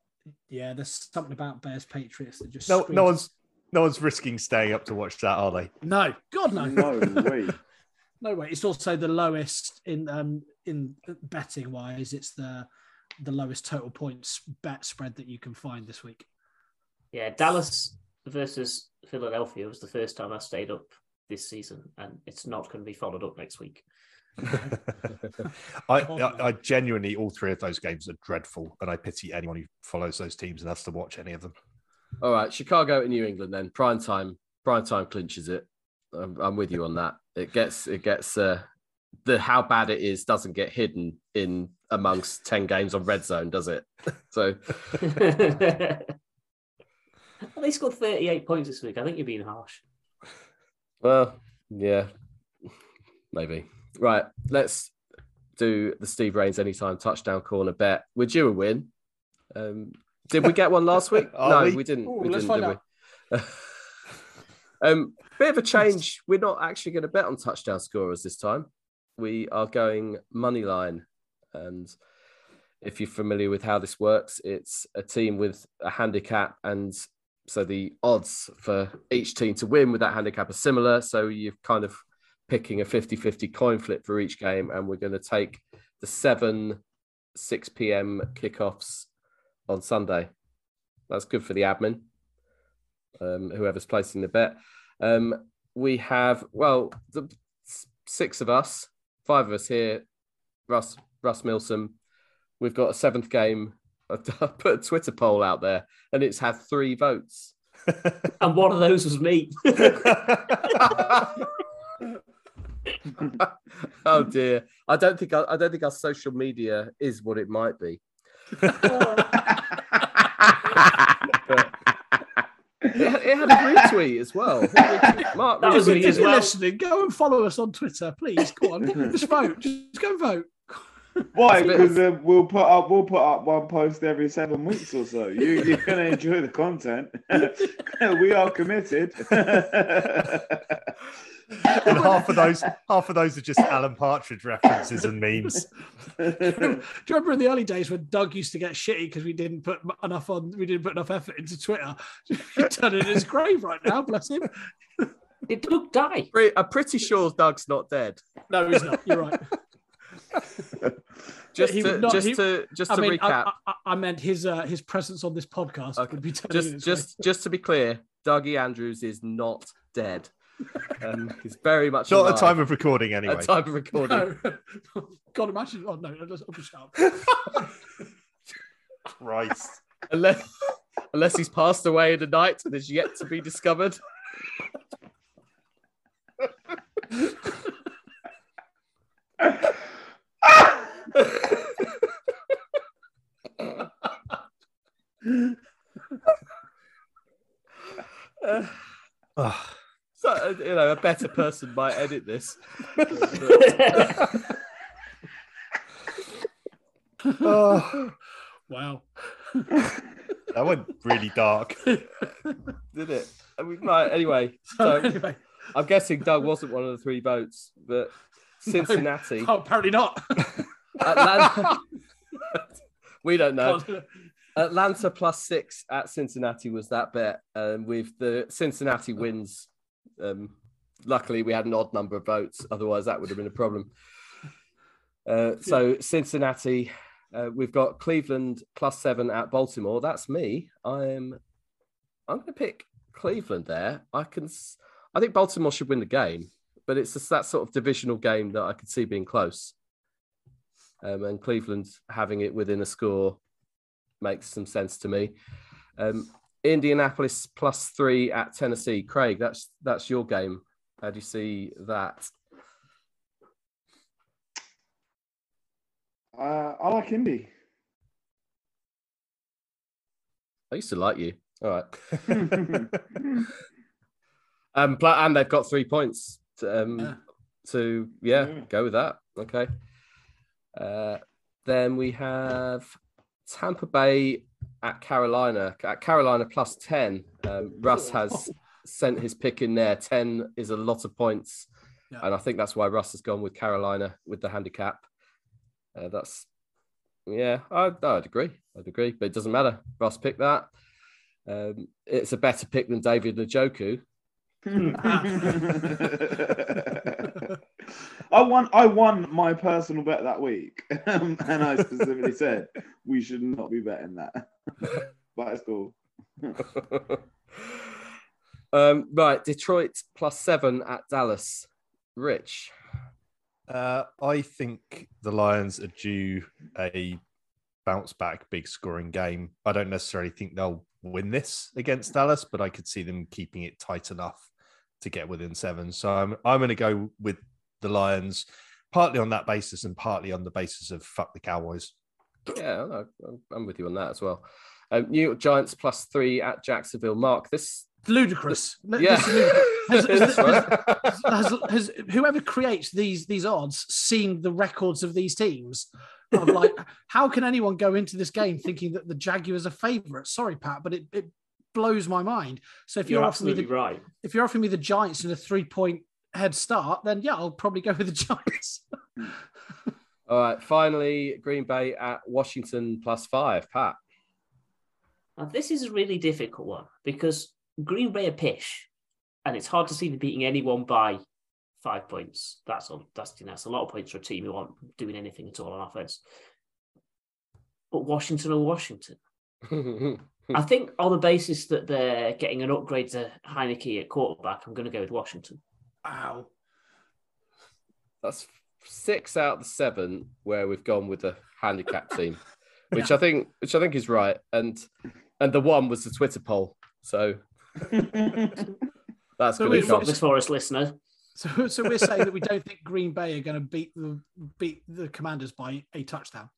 S1: yeah there's something about Bears Patriots that just
S2: No,
S1: screams-
S2: no one's no one's risking staying up to watch that, are they?
S1: no God no
S5: No way.
S1: no way it's also the lowest in um in betting wise it's the the lowest total points bet spread that you can find this week
S3: Yeah, Dallas versus Philadelphia was the first time I stayed up this season, and it's not going to be followed up next week.
S2: I, I, I genuinely, all three of those games are dreadful, and I pity anyone who follows those teams and has to watch any of them.
S4: All right. Chicago and New England then prime time. Prime time clinches it. I'm, I'm with you on that. It gets it gets uh, the how bad it is doesn't get hidden in amongst ten games on red zone, does it? So
S3: they scored 38 points this week. I think you're being harsh.
S4: Well, yeah, maybe. Right, let's do the Steve Rains anytime touchdown corner bet. Would you a win? Um, did we get one last week? No,
S2: we?
S4: we, didn't.
S1: Ooh,
S4: we
S1: let's
S4: didn't,
S1: find
S4: did we? um, bit of a change. We're not actually going to bet on touchdown scorers this time. We are going money line, and if you're familiar with how this works, it's a team with a handicap and so the odds for each team to win with that handicap are similar. So you're kind of picking a 50 50 coin flip for each game. And we're going to take the 7 6 p.m. kickoffs on Sunday. That's good for the admin, um, whoever's placing the bet. Um, we have, well, the six of us, five of us here, Russ, Russ Milsom. We've got a seventh game. I put a Twitter poll out there and it's had three votes.
S3: And one of those was me.
S4: oh dear. I don't think I don't think our social media is what it might be. It had, a retweet as well. Mark
S3: That was
S4: retweeted
S3: me
S1: if you're
S3: well.
S1: listening, go and follow us on Twitter, please. Go on, just vote. Just go and vote.
S5: Why?
S4: It's a
S5: Because uh, we'll put up we'll put up one post every seven weeks or so. You, you're gonna enjoy the content. we are committed.
S2: And half of those, half of those are just Alan Partridge references and memes.
S1: Do you remember in the early days when Doug used to get shitty because we didn't put enough on, we didn't put enough effort into Twitter? He's done it in his grave right now, bless him.
S3: Did Doug die?
S4: I'm pretty sure Doug's not dead.
S1: No, he's not. You're right.
S4: Just to
S1: not-
S4: just
S1: he-
S4: to just
S1: I
S4: to
S1: mean,
S4: recap.
S1: I, I meant his uh, his presence on this podcast
S4: Okay,
S1: would be turning in
S4: just
S1: its
S4: just just to be clear, Dougie Andrews is not dead. Um, he's very much
S2: Not at
S4: alive
S2: time of recording,
S4: at
S2: anyway.
S4: time of recording.
S1: way. No. God, imagine. Oh no, no, I'll just shut up.
S2: Christ.
S4: unless unless he's passed away in the night and is yet to be discovered. Uh,
S2: Ugh.
S4: So uh, you know, a better person might edit this.
S2: Oh,
S1: Wow.
S2: that went really dark.
S4: Did it? I mean, right, anyway,
S1: So
S4: so
S1: anyway,
S4: I'm guessing Doug wasn't one of the three votes, but Cincinnati,
S1: oh, apparently not.
S4: Atlanta. we don't know.
S1: God.
S4: Atlanta plus six at Cincinnati was that bet, and with the Cincinnati wins, um, luckily we had an odd number of votes. Otherwise, that would have been a problem. Uh, so Cincinnati, uh, we've got Cleveland plus seven at Baltimore. That's me. I'm, I'm going to pick Cleveland there. I can, I think Baltimore should win the game, but it's just that sort of divisional game that I could see being close. Um, and Cleveland having it within a score makes some sense to me. Um, Indianapolis plus three at Tennessee. Craig, that's that's your game. How do you see that?
S5: uh, I like Indy.
S4: I used to like you. All right. Um, and they've got three points. To, um,
S1: Yeah.
S4: to yeah,
S5: Yeah.
S4: go with that. Okay. Uh, then we have Tampa Bay at Carolina. At Carolina plus ten. Um, Russ has sent his pick in there. Ten is a lot of points,
S1: Yeah.
S4: and I think that's why Russ has gone with Carolina with the handicap. Uh, that's yeah, I, I'd agree. I'd agree, but it doesn't matter. Russ picked that. Um, it's a better pick than David Njoku.
S5: I won. I won my personal bet that week, um, and I specifically said we should not be betting that. But it's cool.
S4: um, right, Detroit plus seven at Dallas. Rich.
S2: Uh, I think the Lions are due a bounce back, big scoring game. I don't necessarily think they'll win this against Dallas, but I could see them keeping it tight enough to get within seven. So I'm I'm going to go with the Lions, partly on that basis and partly on the basis of fuck the Cowboys.
S4: Yeah, I- I'm- I'm with you on that as well. Um, New York Giants plus three at Jacksonville. Mark, this
S1: ludicrous.
S4: Yeah.
S1: Has- has- has, has whoever creates these these odds seen the records of these teams? Of like, how can anyone go into this game thinking that the Jaguars are favourites? Sorry, Pat, but it, it blows my mind. So if you're,
S3: You're
S1: offering me the,
S3: right.
S1: if you're offering me the Giants in a three point head start, then yeah, I'll probably go with the Giants.
S4: All right, finally, Green Bay at Washington plus five. Pat.
S3: Now, this is a really difficult one because Green Bay are pish, and it's hard to see them beating anyone by five points. That's a, that's, you know, that's a lot of points for a team who aren't doing anything at all on offense. But Washington are Washington. I think on the basis that they're getting an upgrade to Heinicke at quarterback, I'm going to go with Washington.
S1: Wow.
S4: That's six out of the seven where we've gone with the handicap team, which I think, which I think is right. And and the one was the Twitter poll, so that's
S1: So
S4: going
S1: we've
S4: to
S1: got
S4: come.
S3: This Forest listener.
S1: So, so we're saying that we don't think Green Bay are going to beat the beat the Commanders by a touchdown.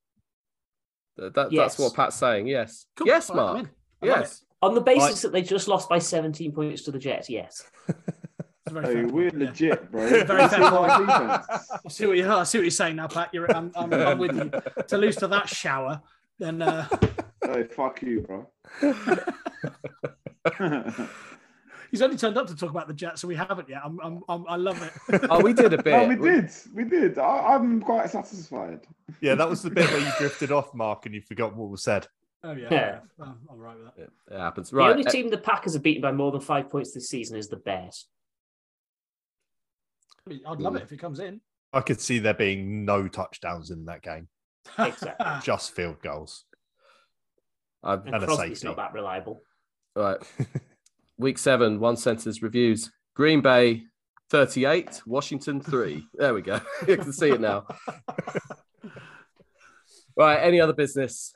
S4: That, that's
S3: Yes.
S4: what Pat's saying. Yes.
S1: Cool.
S4: Yes,
S1: All right, I'm
S4: Mark.
S1: in.
S4: Yes.
S3: On the basis that they just lost by 17 points to the Jets, yes.
S1: It's
S5: Hey, we're
S1: point, yeah.
S5: legit, bro.
S1: Very fair point. I see what you I see what you're saying now, Pat. You're I'm, I'm, I'm with you. To lose to that shower, then uh,
S5: Hey, fuck you, bro.
S1: he's only turned up to talk about the Jets, so we haven't yet. I'm, I'm, I'm I love it.
S4: Oh, we did a bit.
S5: no, we did. We did. I, I'm quite satisfied.
S2: Yeah, that was the bit where you drifted off, Mark, and you forgot what was said.
S1: Oh yeah,
S3: Yeah.
S1: I'm I'm all right with that.
S4: It, it happens.
S3: The only
S4: uh,
S3: team the Packers have beaten by more than five points this season is the Bears.
S1: I mean, I'd love it if it comes in.
S2: I could see there being no touchdowns in that game,
S3: Exactly.
S2: just field goals.
S4: I've-
S3: And
S2: And a
S3: Crosby's
S2: safety.
S3: not that reliable.
S4: Right. Week seven, one sentence reviews. Green Bay 38, Washington 3. There we go. you can see it now. right. Any other business?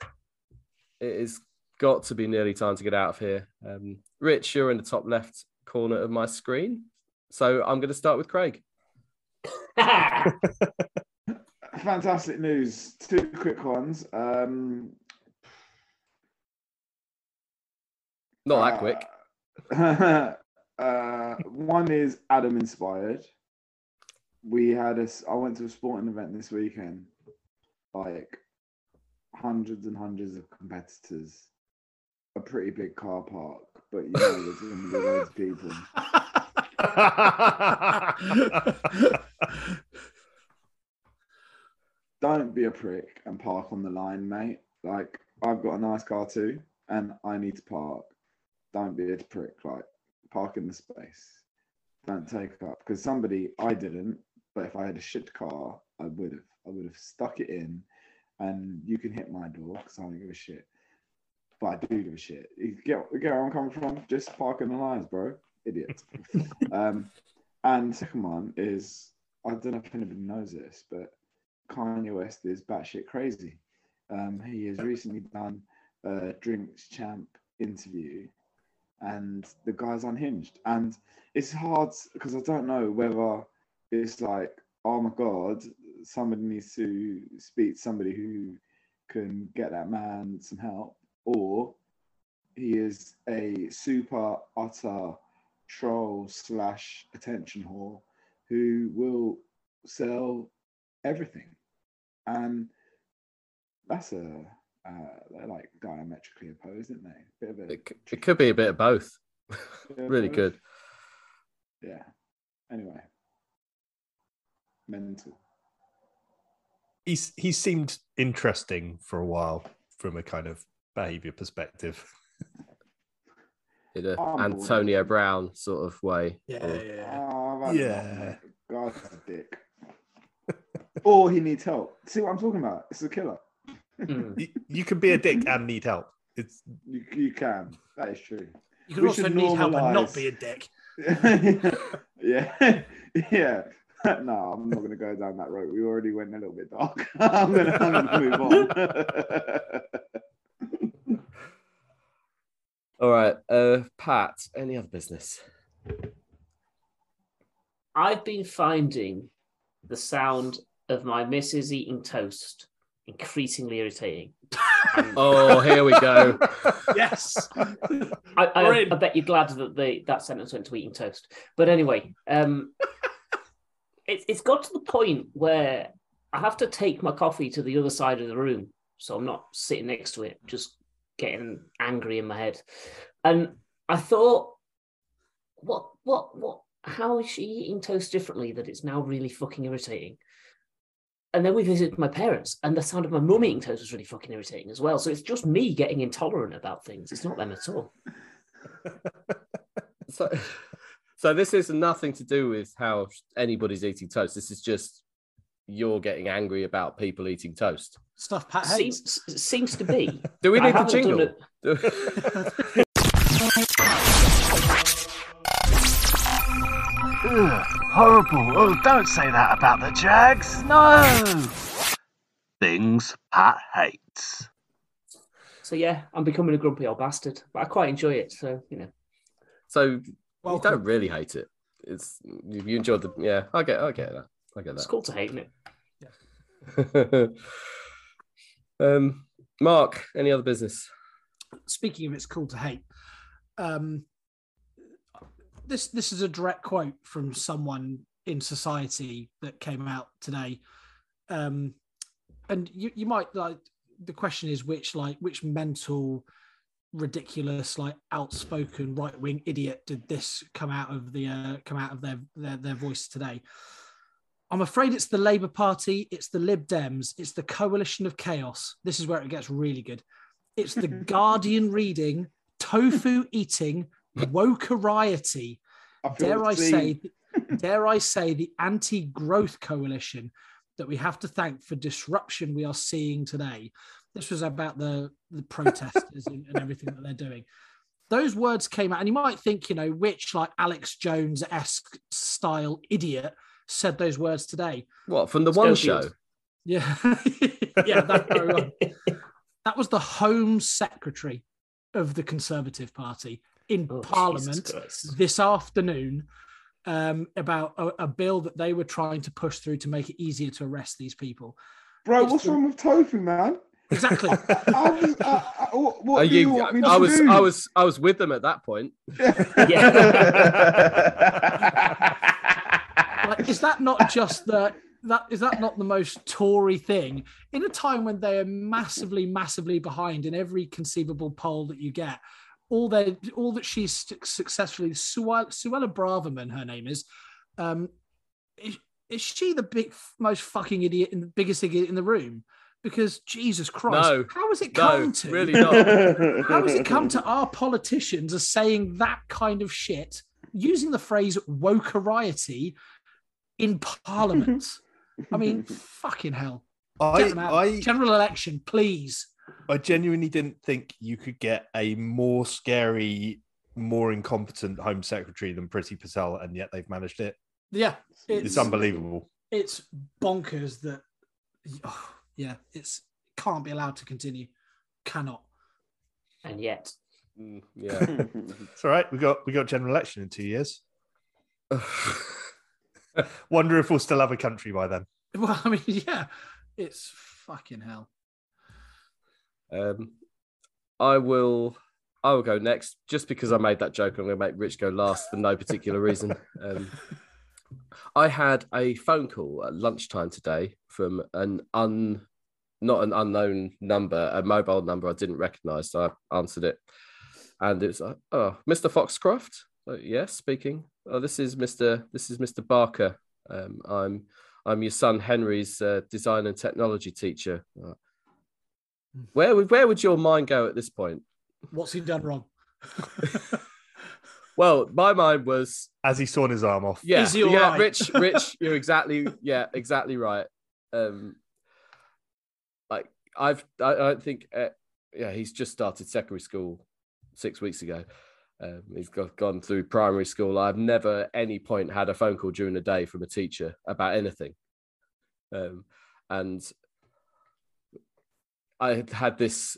S4: It has got to be nearly time to get out of here. Um, Rich, you're in the top left corner of my screen. So I'm going to start with Craig.
S5: Fantastic news. Two quick ones. Um,
S4: Not that quick.
S5: uh, uh, one is Adam inspired. We had a. s- I went to a sporting event this weekend. Like hundreds and hundreds of competitors. A pretty big car park, but you know there's going to be loads of people. Don't be a prick and park on the line, mate. Like I've got a nice car too, and I need to park. Don't be a prick. Like park in the space. Don't take up because somebody I didn't, but if I had a shit car, I would have. I would have stuck it in, and you can hit my door because I don't give a shit. But I do give a shit. You get get where I'm coming from? Just park in the lines, bro. Idiot. um, and second one is I don't know if anybody knows this, but Kanye West is batshit crazy. Um, he has recently done a Drinks Champ interview, and the guy's unhinged. And it's hard because I don't know whether it's like, oh my god, somebody needs to speak to somebody who can get that man some help, or he is a super utter troll slash attention whore who will sell everything and that's a uh, they're like diametrically opposed aren't they bit of a
S4: It, c- it could be a bit of both. really
S5: both.
S4: good.
S5: yeah anyway mental
S2: He's he seemed interesting for a while from a kind of behavior perspective.
S4: In a
S5: I'm bored.
S4: Antonio Brown sort of way.
S1: Yeah,
S4: Or-
S1: yeah.
S5: oh,
S2: Yeah.
S5: enough, mate. God's a dick or he needs help see what i'm talking about it's a killer
S3: Mm.
S2: you, you can be a dick and need help. It's
S5: you, you can that is true
S1: You can
S5: We
S1: also
S5: should
S1: need help and not be a dick.
S5: yeah, yeah. No, I'm not going to go down that road. We already went a little bit dark. I'm going to, I'm going to move on.
S4: All right. Uh, Pat, any other business?
S3: I've been finding the sound of my missus eating toast increasingly irritating.
S4: Oh, here we go.
S1: Yes.
S3: I, I. I bet you're glad that the that sentence went to eating toast. But anyway, um, it, it's got to the point where I have to take my coffee to the other side of the room, so I'm not sitting next to it, just getting angry in my head. And I thought, what, what, what? How is she eating toast differently that it's now really fucking irritating? And then we visited my parents, and the sound of my mum eating toast was really fucking irritating as well. So it's just me getting intolerant about things. It's not them at all.
S4: So, so this is nothing to do with how anybody's eating toast. This is just you're getting angry about people eating toast.
S1: Stuff Pat hates.
S3: Seems, seems to be.
S4: Do we
S3: I
S4: need the jingle?
S3: it-
S4: Do-
S6: Horrible. Oh, don't say that about the Jags. No. Things Pat hates.
S3: So yeah, I'm becoming a grumpy old bastard, but I quite enjoy it. So you know,
S4: so you don't really hate it. It's you you enjoyed the yeah. I get I get that. I get that.
S3: it's
S4: that.
S3: cool to hate it.
S4: um, Mark, any other business?
S1: Speaking of it's cool to hate, um, this this is a direct quote from someone in society that came out today, um, and you you might like the question is which like which mental ridiculous like outspoken right wing idiot did this come out of the uh, come out of their, their their voice today i'm afraid it's the labour party it's the lib dems it's the coalition of chaos this is where it gets really good it's the guardian reading tofu eating wokerati
S5: I
S1: dare I say, dare I say, the anti-growth coalition that we have to thank for disruption we are seeing today. This was about the the protesters and, and everything that they're doing. Those words came out, and you might think, you know, which like Alex Jones esque style idiot said those words today.
S4: What from the one show?
S1: Yeah, yeah, that very well. That was the Home Secretary of the Conservative Party in
S3: Oh,
S1: Parliament this afternoon um, about a, a bill that they were trying to push through to make it easier to arrest these people.
S5: Bro,
S1: It's
S5: what's
S1: the-
S5: wrong with tofu, man?
S1: Exactly.
S5: I was, uh, what what do you,
S4: you-
S5: want me
S4: I
S5: to
S4: was
S5: do?
S4: I was I was with them at that point.
S1: like, is that not just the that is that not the most Tory thing in a time when they are massively, massively behind in every conceivable poll that you get? All they all that she's successfully Suella, Suella Braverman, her name is. Um, is, is she the big most fucking idiot and the biggest idiot in the room? Because Jesus Christ,
S4: No.
S1: how has it
S4: No,
S1: come to
S4: really not.
S1: how has it come to our politicians are saying that kind of shit, using the phrase wokerati in Parliament? I mean, fucking hell. Get
S2: I,
S1: them out.
S2: I,
S1: General election, please.
S2: I genuinely didn't think you could get a more scary, more incompetent Home Secretary than Priti Patel, and yet they've managed it.
S1: Yeah,
S2: It's,
S1: it's,
S2: unbelievable.
S1: It's bonkers that, oh, yeah, it's can't be allowed to continue. Cannot.
S3: and yet,
S4: Mm, yeah.
S2: It's all right. We got we got general election in two years. Wonder if we'll still have a country by then.
S1: Well, I mean, yeah, it's fucking hell.
S4: Um, I will. I will go next, just because I made that joke. I'm going to make Rich go last for no particular reason. Um, I had a phone call at lunchtime today from an un, not an unknown number, a mobile number I didn't recognise. So I answered it, and it was like, "Oh, Mr. Foxcroft." Uh, yes, speaking. Oh, this is Mr. This is Mr. Barker. Um, I'm I'm your son Henry's uh, design and technology teacher. Uh, where would where would your mind go at this point?
S1: What's he done wrong?
S4: Well, my mind was
S2: As he sawn his arm off.
S4: yeah,
S1: Is he all
S4: yeah,
S1: right?
S4: Rich, Rich, you're exactly yeah, exactly right. Um, like I've I, I don't think uh, yeah he's just started secondary school six weeks ago. Um, he's got, gone through primary school. I've never at any point had a phone call during the day from a teacher about anything. Um, and I had had this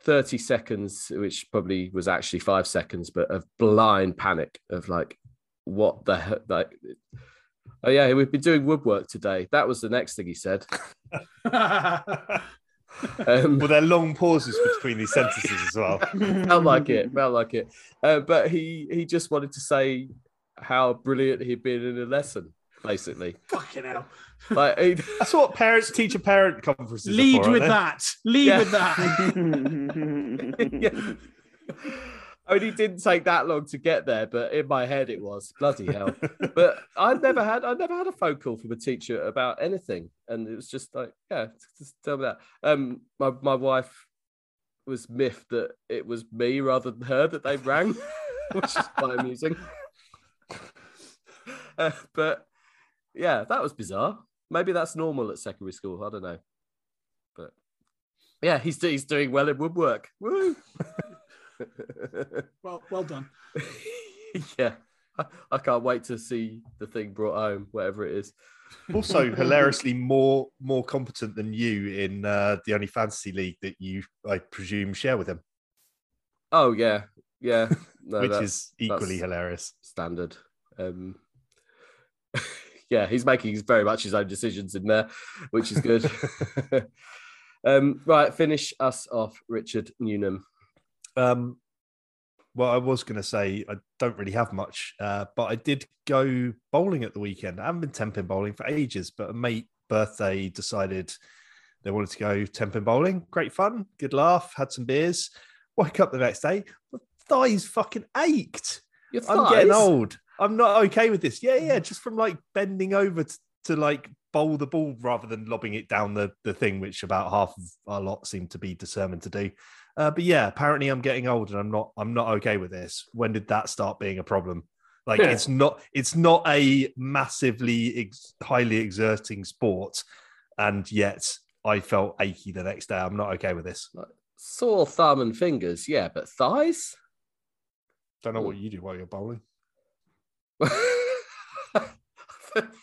S4: 30 seconds, which probably was actually five seconds, but of blind panic of like, what the heck? Like, oh, yeah, we've been doing woodwork today. That was the next thing he said. Um,
S2: Well, there are long pauses between these sentences as well.
S4: felt like it, felt like it. Uh, but he he just wanted to say how brilliant he'd been in a lesson, basically.
S1: fucking hell.
S4: Like, he,
S2: That's what parents teacher parent conferences are
S1: Lead
S2: for,
S1: with that. Lead
S4: Yeah.
S1: with that.
S4: yeah. He didn't take that long to get there, but in my head it was bloody hell. But I'd never had I'd never had a phone call from a teacher about anything, and it was just like, yeah, just tell me that. Um, my my wife was miffed that it was me rather than her that they rang, which is quite amusing. Uh, but yeah, that was bizarre. Maybe that's normal at secondary school. I don't know, but yeah, he's he's doing well in woodwork. Woo!
S1: Well, well done.
S4: yeah, I, I can't wait to see the thing brought home, whatever it is.
S2: also hilariously more more competent than you in uh, the only fantasy league that you I presume share with him,
S4: Oh yeah, yeah, no,
S2: which is equally hilarious.
S4: standard. Um, yeah, he's making very much his own decisions in there, which is good. um, right, finish us off, Richard Newnham.
S2: Um, well, I was going to say I don't really have much, uh, but I did go bowling at the weekend. I haven't been tenpin bowling for ages, but a mate birthday decided they wanted to go tenpin bowling. Great fun, good laugh, had some beers. Woke up the next day, my thighs fucking ached.
S4: Your
S2: I'm getting old. I'm not okay with this. Yeah, yeah, just from like bending over to, to like bowl the ball rather than lobbing it down the, the thing, which about half of our lot seem to be determined to do. Uh, but yeah, apparently I'm getting old and I'm not I'm not okay with this. When did that start being a problem? Like
S3: Yeah.
S2: it's not it's not a massively ex- highly exerting sport, and yet I felt achy the next day. I'm not okay with this.
S4: Sore thumb and fingers, yeah, but thighs?
S2: Don't know what you do while you're bowling.
S4: I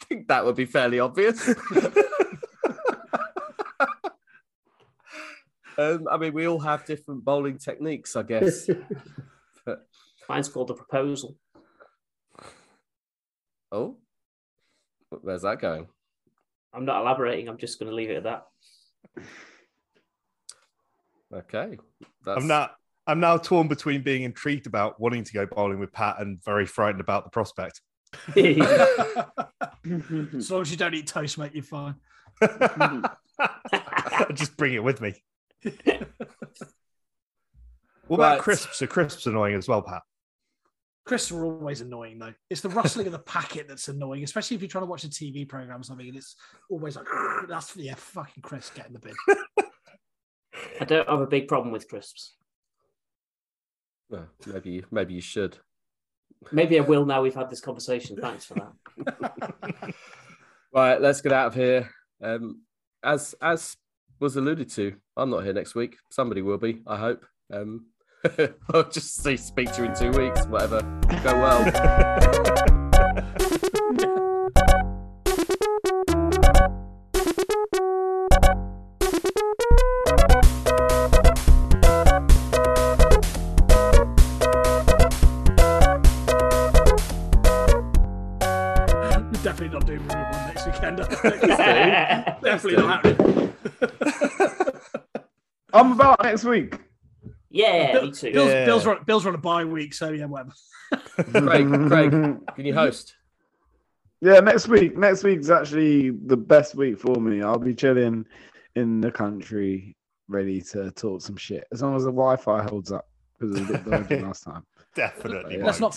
S4: think that would be fairly obvious. um, I mean, we all have different bowling techniques, I guess.
S3: Mine's called the proposal.
S4: oh, where's that going?
S3: I'm not elaborating. I'm just going to leave it at that.
S4: Okay, that's
S2: I'm not. I'm now torn between being intrigued about wanting to go bowling with Pat and very frightened about the prospect.
S1: as long as you don't eat toast, mate, you're fine.
S2: Just bring it with me. What
S4: Right.
S2: about crisps? Are crisps annoying as well, Pat?
S1: Crisps are always annoying, though. It's the rustling of the packet that's annoying, especially if you're trying to watch a TV program or something, and it's always like, that's yeah, fucking crisp, get in the bin.
S3: I don't have a big problem with crisps.
S4: Maybe you, maybe you should.
S3: Maybe I will now we've had this conversation. Thanks for that.
S4: Right, let's get out of here. Um, as as was alluded to, I'm not here next week. Somebody will be, I hope. Um, I'll just see, speak to you in two weeks. Whatever. Go well.
S1: Definitely not doing Room 1 next weekend. definitely not happening.
S5: I'm about next week.
S3: yeah,
S1: Bill-
S3: me too.
S1: Bill's,
S2: Yeah.
S1: Bill's, on, Bill's on a bye week, so yeah, whatever.
S4: Craig, Craig, can you host?
S5: Yeah, next week. Next week's actually the best week for me. I'll be chilling in the country, ready to talk some shit. As long as the Wi-Fi holds up, because it was a bit dodgy last time.
S2: Definitely.
S5: Yeah.
S1: Let's not